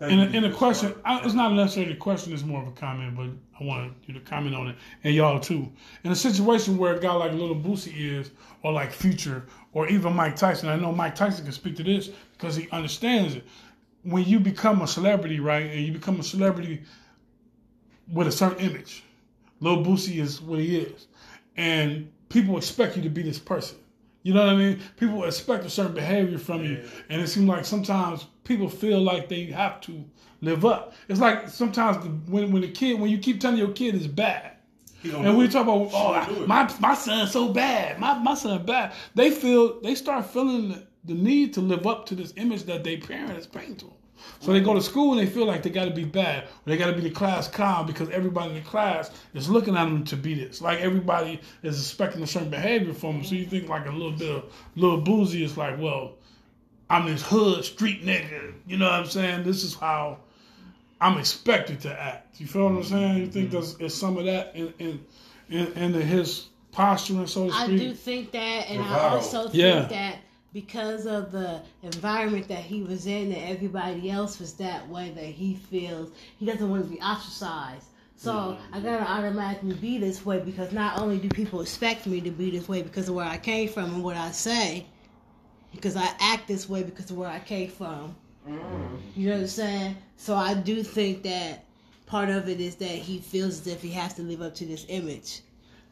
in a, in a question, I, it's not necessarily a question; it's more of a comment. But I wanted you to comment on it, and y'all too. In a situation where a guy like Little Boosie is, or like Future, or even Mike Tyson, I know Mike Tyson can speak to this because he understands it. When you become a celebrity, right, and you become a celebrity with a certain image, Lil Boosie is what he is, and people expect you to be this person. You know what I mean? People expect a certain behavior from you, and it seems like sometimes people feel like they have to live up. It's like sometimes the, when when the kid when you keep telling your kid is bad, and we talk about oh my my son's so bad, my my son bad. They feel they start feeling the, the need to live up to this image that their parents paint to them. So they go to school and they feel like they got to be bad, or they got to be the class clown because everybody in the class is looking at them to be this. Like everybody is expecting a certain behavior from them. So you think like a little bit of little Boosie is like, well, I'm this hood street nigga. You know what I'm saying? This is how I'm expected to act. You feel what I'm mm-hmm. saying? You think mm-hmm. there's, there's some of that in in, in into his posturing, so to I speak? do think that, and I also think Yeah. that because of the environment that he was in, and everybody else was that way, that he feels he doesn't want to be ostracized. So I gotta automatically be this way because not only do people expect me to be this way because of where I came from and what I say, because I act this way because of where I came from. You know what I'm saying? So I do think that part of it is that he feels as if he has to live up to this image.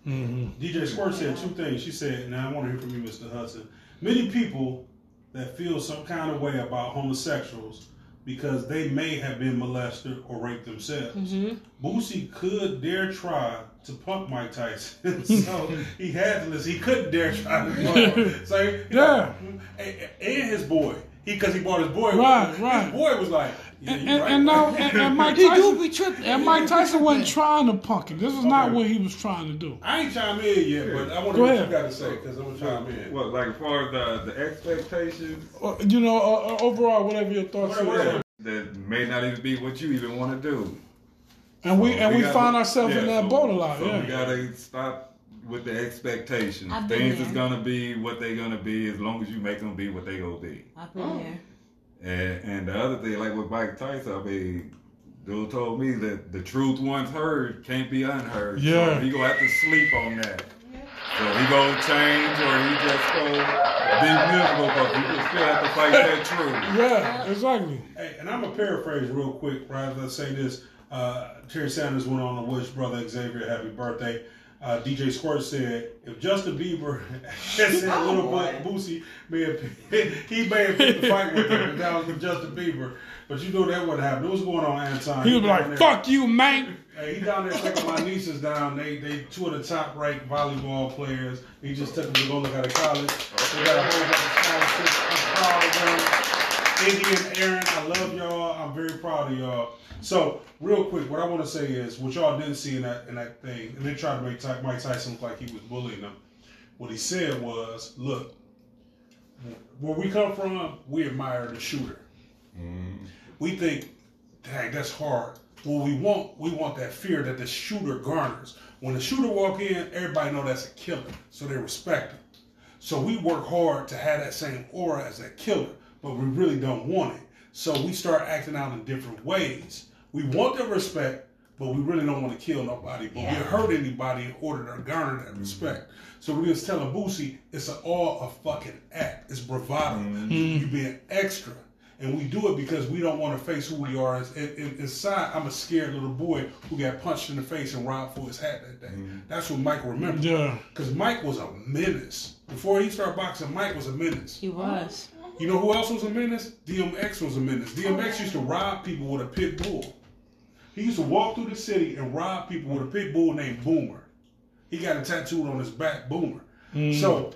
hmm DJ Squirt said two things. She said, "Now I want to hear from you, Mr. Hudson. Many people that feel some kind of way about homosexuals because they may have been molested or raped themselves. Mm-hmm. Boosie could dare try to punk Mike Tyson, so he had to listen. He couldn't dare try to punk. so yeah, know, and, and his boy, he because he brought his boy. Right, with right. His boy was like, yeah, And, and, right. and now, and, and Mike He do Tyson, be tripping. and Mike Tyson wasn't trying to punk him. This was not what he was trying to do. I ain't chime in yet, but I want to Go what ahead. you got to say because I'm gonna chime in. What, like as far as the, the expectations Uh, You know, uh, uh, overall, whatever your thoughts are. whatever. that may not even be what you even want to do. And we and we gotta- find ourselves in that so- boat a lot. So yeah. we gotta stop with the expectations. I've been Things there. is gonna be what they gonna be as long as you make them be what they gonna be. I've been there. And, and the other thing, like with Mike Tyson, I mean, dude told me that the truth once heard can't be unheard. Yeah. So he gonna have to sleep on that. So he gonna change or he just gonna be miserable because he just still have to fight that truth. Yeah, exactly. Hey, and I'm gonna paraphrase real quick rather than say this. Uh, Terry Sanders went on to wish brother Xavier happy birthday. Uh, DJ Squirt said, if Justin Bieber had said Oh, little boy. Bu- Boosie may have he may have picked the fight with him, and that was with Justin Bieber. But you know that wouldn't happen. What's going on, Anton? He was down like, there- "Fuck you, man." Hey, he down there taking my nieces down. They they two of the top ranked volleyball players. He just took them to go look at a college. They got a whole bunch of scholarships. I'm proud of them. Indy and Aaron, I love y'all. I'm very proud of y'all. So, real quick, what I want to say is what y'all didn't see in that in that thing, and they tried to make Mike Tyson look like he was bullying them. What he said was, "Look, where we come from, we admire the shooter. Mm-hmm. We think, dang, that's hard. What we want, we want that fear that the shooter garners. When the shooter walk in, everybody know that's a killer, so they respect him. So we work hard to have that same aura as that killer, but we really don't want it. So we start acting out in different ways. We want the respect, but we really don't want to kill nobody, but we Yeah. hurt anybody in order to garner that respect. Mm-hmm. So we just telling Boosie it's a, all a fucking act. It's bravado. Mm-hmm. You being extra. And we do it because we don't want to face who we are. As- in- in- Inside, I'm a scared little boy who got punched in the face and robbed for his hat that day. Mm-hmm. That's what Mike remembers. Yeah. Because Mike was a menace. Before he started boxing, Mike was a menace. He was. You know who else was a menace? DMX was a menace. DMX used to rob people with a pit bull. He used to walk through the city and rob people with a pit bull named Boomer. He got it tattooed on his back, Boomer. Hmm. So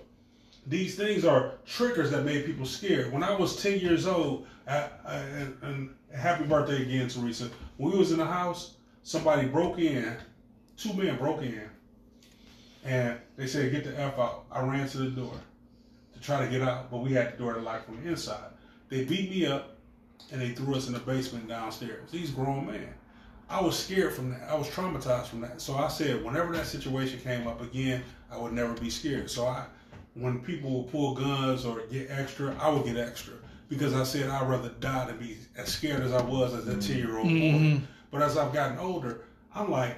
these things are triggers that made people scared. When I was 10 years old, I, I, and, and happy birthday again, Teresa. When we was in the house, somebody broke in, two men broke in, and they said, get the F out. I ran to the door try to get out, but we had the door locked from the inside. They beat me up and they threw us in the basement downstairs. These grown men. I was scared from that. I was traumatized from that. So I said, whenever that situation came up again, I would never be scared. So I, when people would pull guns or get extra, I would get extra because I said I'd rather die than be as scared as I was as a ten year old boy. Mm-hmm. But as I've gotten older, I'm like,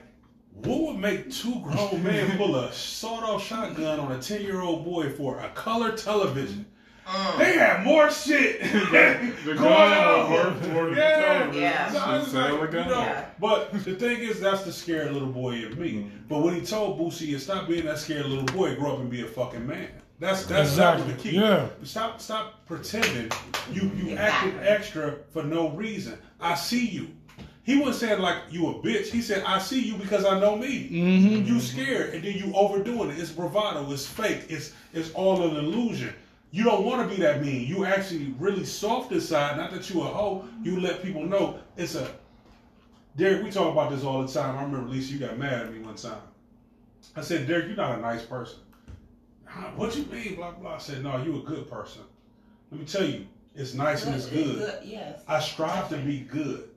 what would make two grown men pull a sawed-off shotgun on a ten-year-old boy for a color television? Uh. They had more shit The going gun on. was worth more than Yeah, television. Yeah. So I was Sell like, you know, Yeah. But the thing is, that's the scared little boy in me. But when he told Boosie, is stop being that scared little boy, grow up and be a fucking man. That's that's that the key. yeah. Stop stop pretending you you Exactly. acting extra for no reason. I see you. He wasn't saying like you a bitch. He said I see you because I know me. Mm-hmm. You scared and then you overdoing it. It's bravado. It's fake. It's it's all an illusion. You don't want to be that mean. You actually really soft inside. Not that you a hoe. You let people know it's a. Derek, we talk about this all the time. I remember Lisa, you got mad at me one time. I said, Derek, you're not a nice person. What you mean? Blah blah. I said, No, you a good person. Let me tell you, it's nice and it's good. Yes. I strive to be good.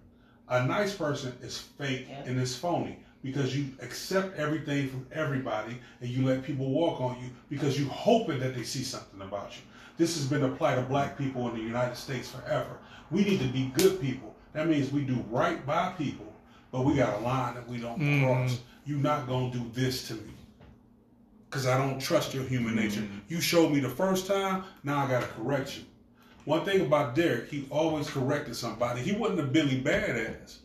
A nice person is fake Yeah. and it's phony because you accept everything from everybody and you let people walk on you because you're hoping that they see something about you. This has been applied to black people in the United States forever. We need to be good people. That means we do right by people, but we got a line that we don't Mhm. cross. You're not gonna do this to me. Cause I don't trust your human nature. You showed me the first time, now I gotta correct you. One thing about Derek, he always corrected somebody. He wasn't a Billy Badass,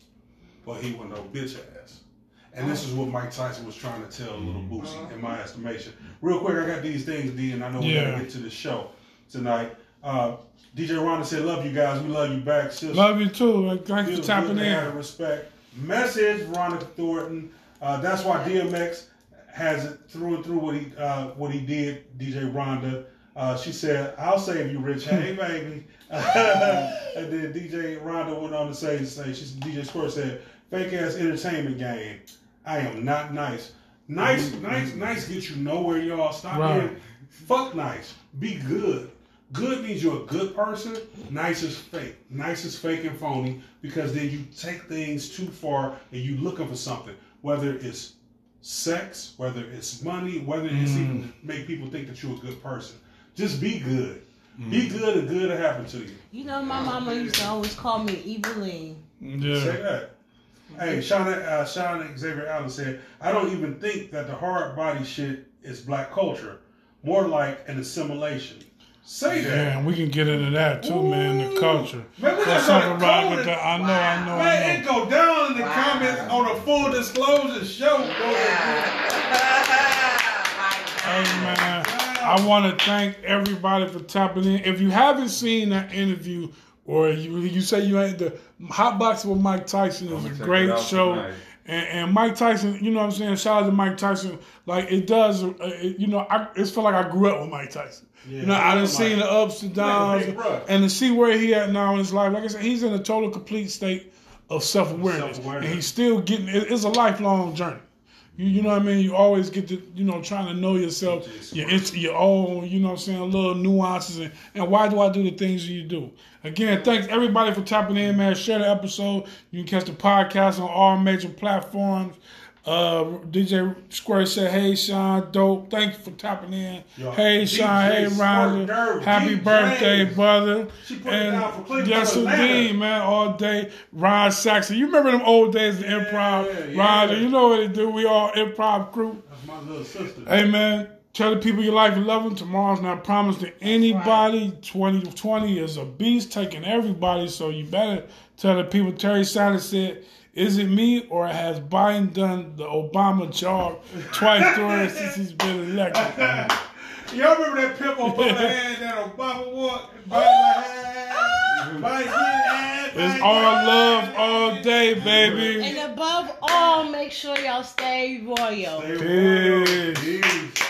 but he wasn't no bitch ass. And this is what Mike Tyson was trying to tell little Boosie, in my estimation. Real quick, I got these things, D, and I know we Yeah. gotta get to the show tonight. Uh, DJ Rhonda said, "Love you guys. We love you back, sis." Love you too. Thanks for tapping good to have in. Respect. Message, Rhonda Thornton. Uh, that's why DMX has it through and through what he uh, what he did. DJ Rhonda. Uh, she said, "I'll save you, Rich. Hey, baby." and then DJ Rhonda went on to say, "Say she DJ Squirt said, fake ass entertainment game. I am not nice. Nice, nice, nice. Get you nowhere, y'all. Stop Right. being fuck nice. Be good." Good means you're a good person. Nice is fake. Nice is fake and phony because then you take things too far and you looking for something, whether it's sex, whether it's money, whether it's even make people think that you're a good person. Just be good. Be good and good will happen to you. You know, my mama used to always call me Eveline. Say Yeah. that. Hey, Sean, uh, Sean Xavier Allen said, I don't even think that the hard body shit is black culture. More like an assimilation. Say that. Yeah, and we can get into that too, man. The culture. Man, we There's just something started wrong calling with it- that. I know, I know, Man, I it know. go down in the Wow. comments on a full disclosure show. Yeah. Hey man, I want to thank everybody for tapping in. If you haven't seen that interview, or you you say you ain't the Hot Box with Mike Tyson I'ma is a great show. tonight. And, and Mike Tyson, you know what I'm saying? Shout out to Mike Tyson. Like it does, uh, it, you know, I, it's feel like I grew up with Mike Tyson. Yeah, you know, I I done love seen the ups and downs, big and to see where he at now in his life. Like I said, he's in a total complete state of self awareness, Self-awareness. and he's still getting. It, it's a lifelong journey. You, you know what I mean? You always get to, you know, trying to know yourself, your, it's your own, you know what I'm saying, little nuances, and, and why do I do the things you do? Again, thanks everybody for tapping in, man. Share the episode. You can catch the podcast on all major platforms. Uh, DJ Squirt said, "Hey Sean, dope. Thank you for tapping in. Yo, hey DJ Sean, hey Squirt Rhonda, Nerve, happy DJ. birthday, brother. She put it down for Cleveland yes to Atlanta. indeed, man. All day, Ron Saxon. You remember them old days of improv, yeah. Rhonda? You know what it do. We all improv crew. That's my little sister. Hey man, tell the people you like and love them. Tomorrow's not promised to anybody. 2020 is a beast taking everybody, so you better tell the people. Terry Sanders said, "Is it me or has Biden done the Obama job twice through since he's been elected?" Y'all remember that pimp Obama had that Obama walk? Biden had, Biden had, It's all love all day, baby. And above all, make sure y'all stay royal. Stay Peace.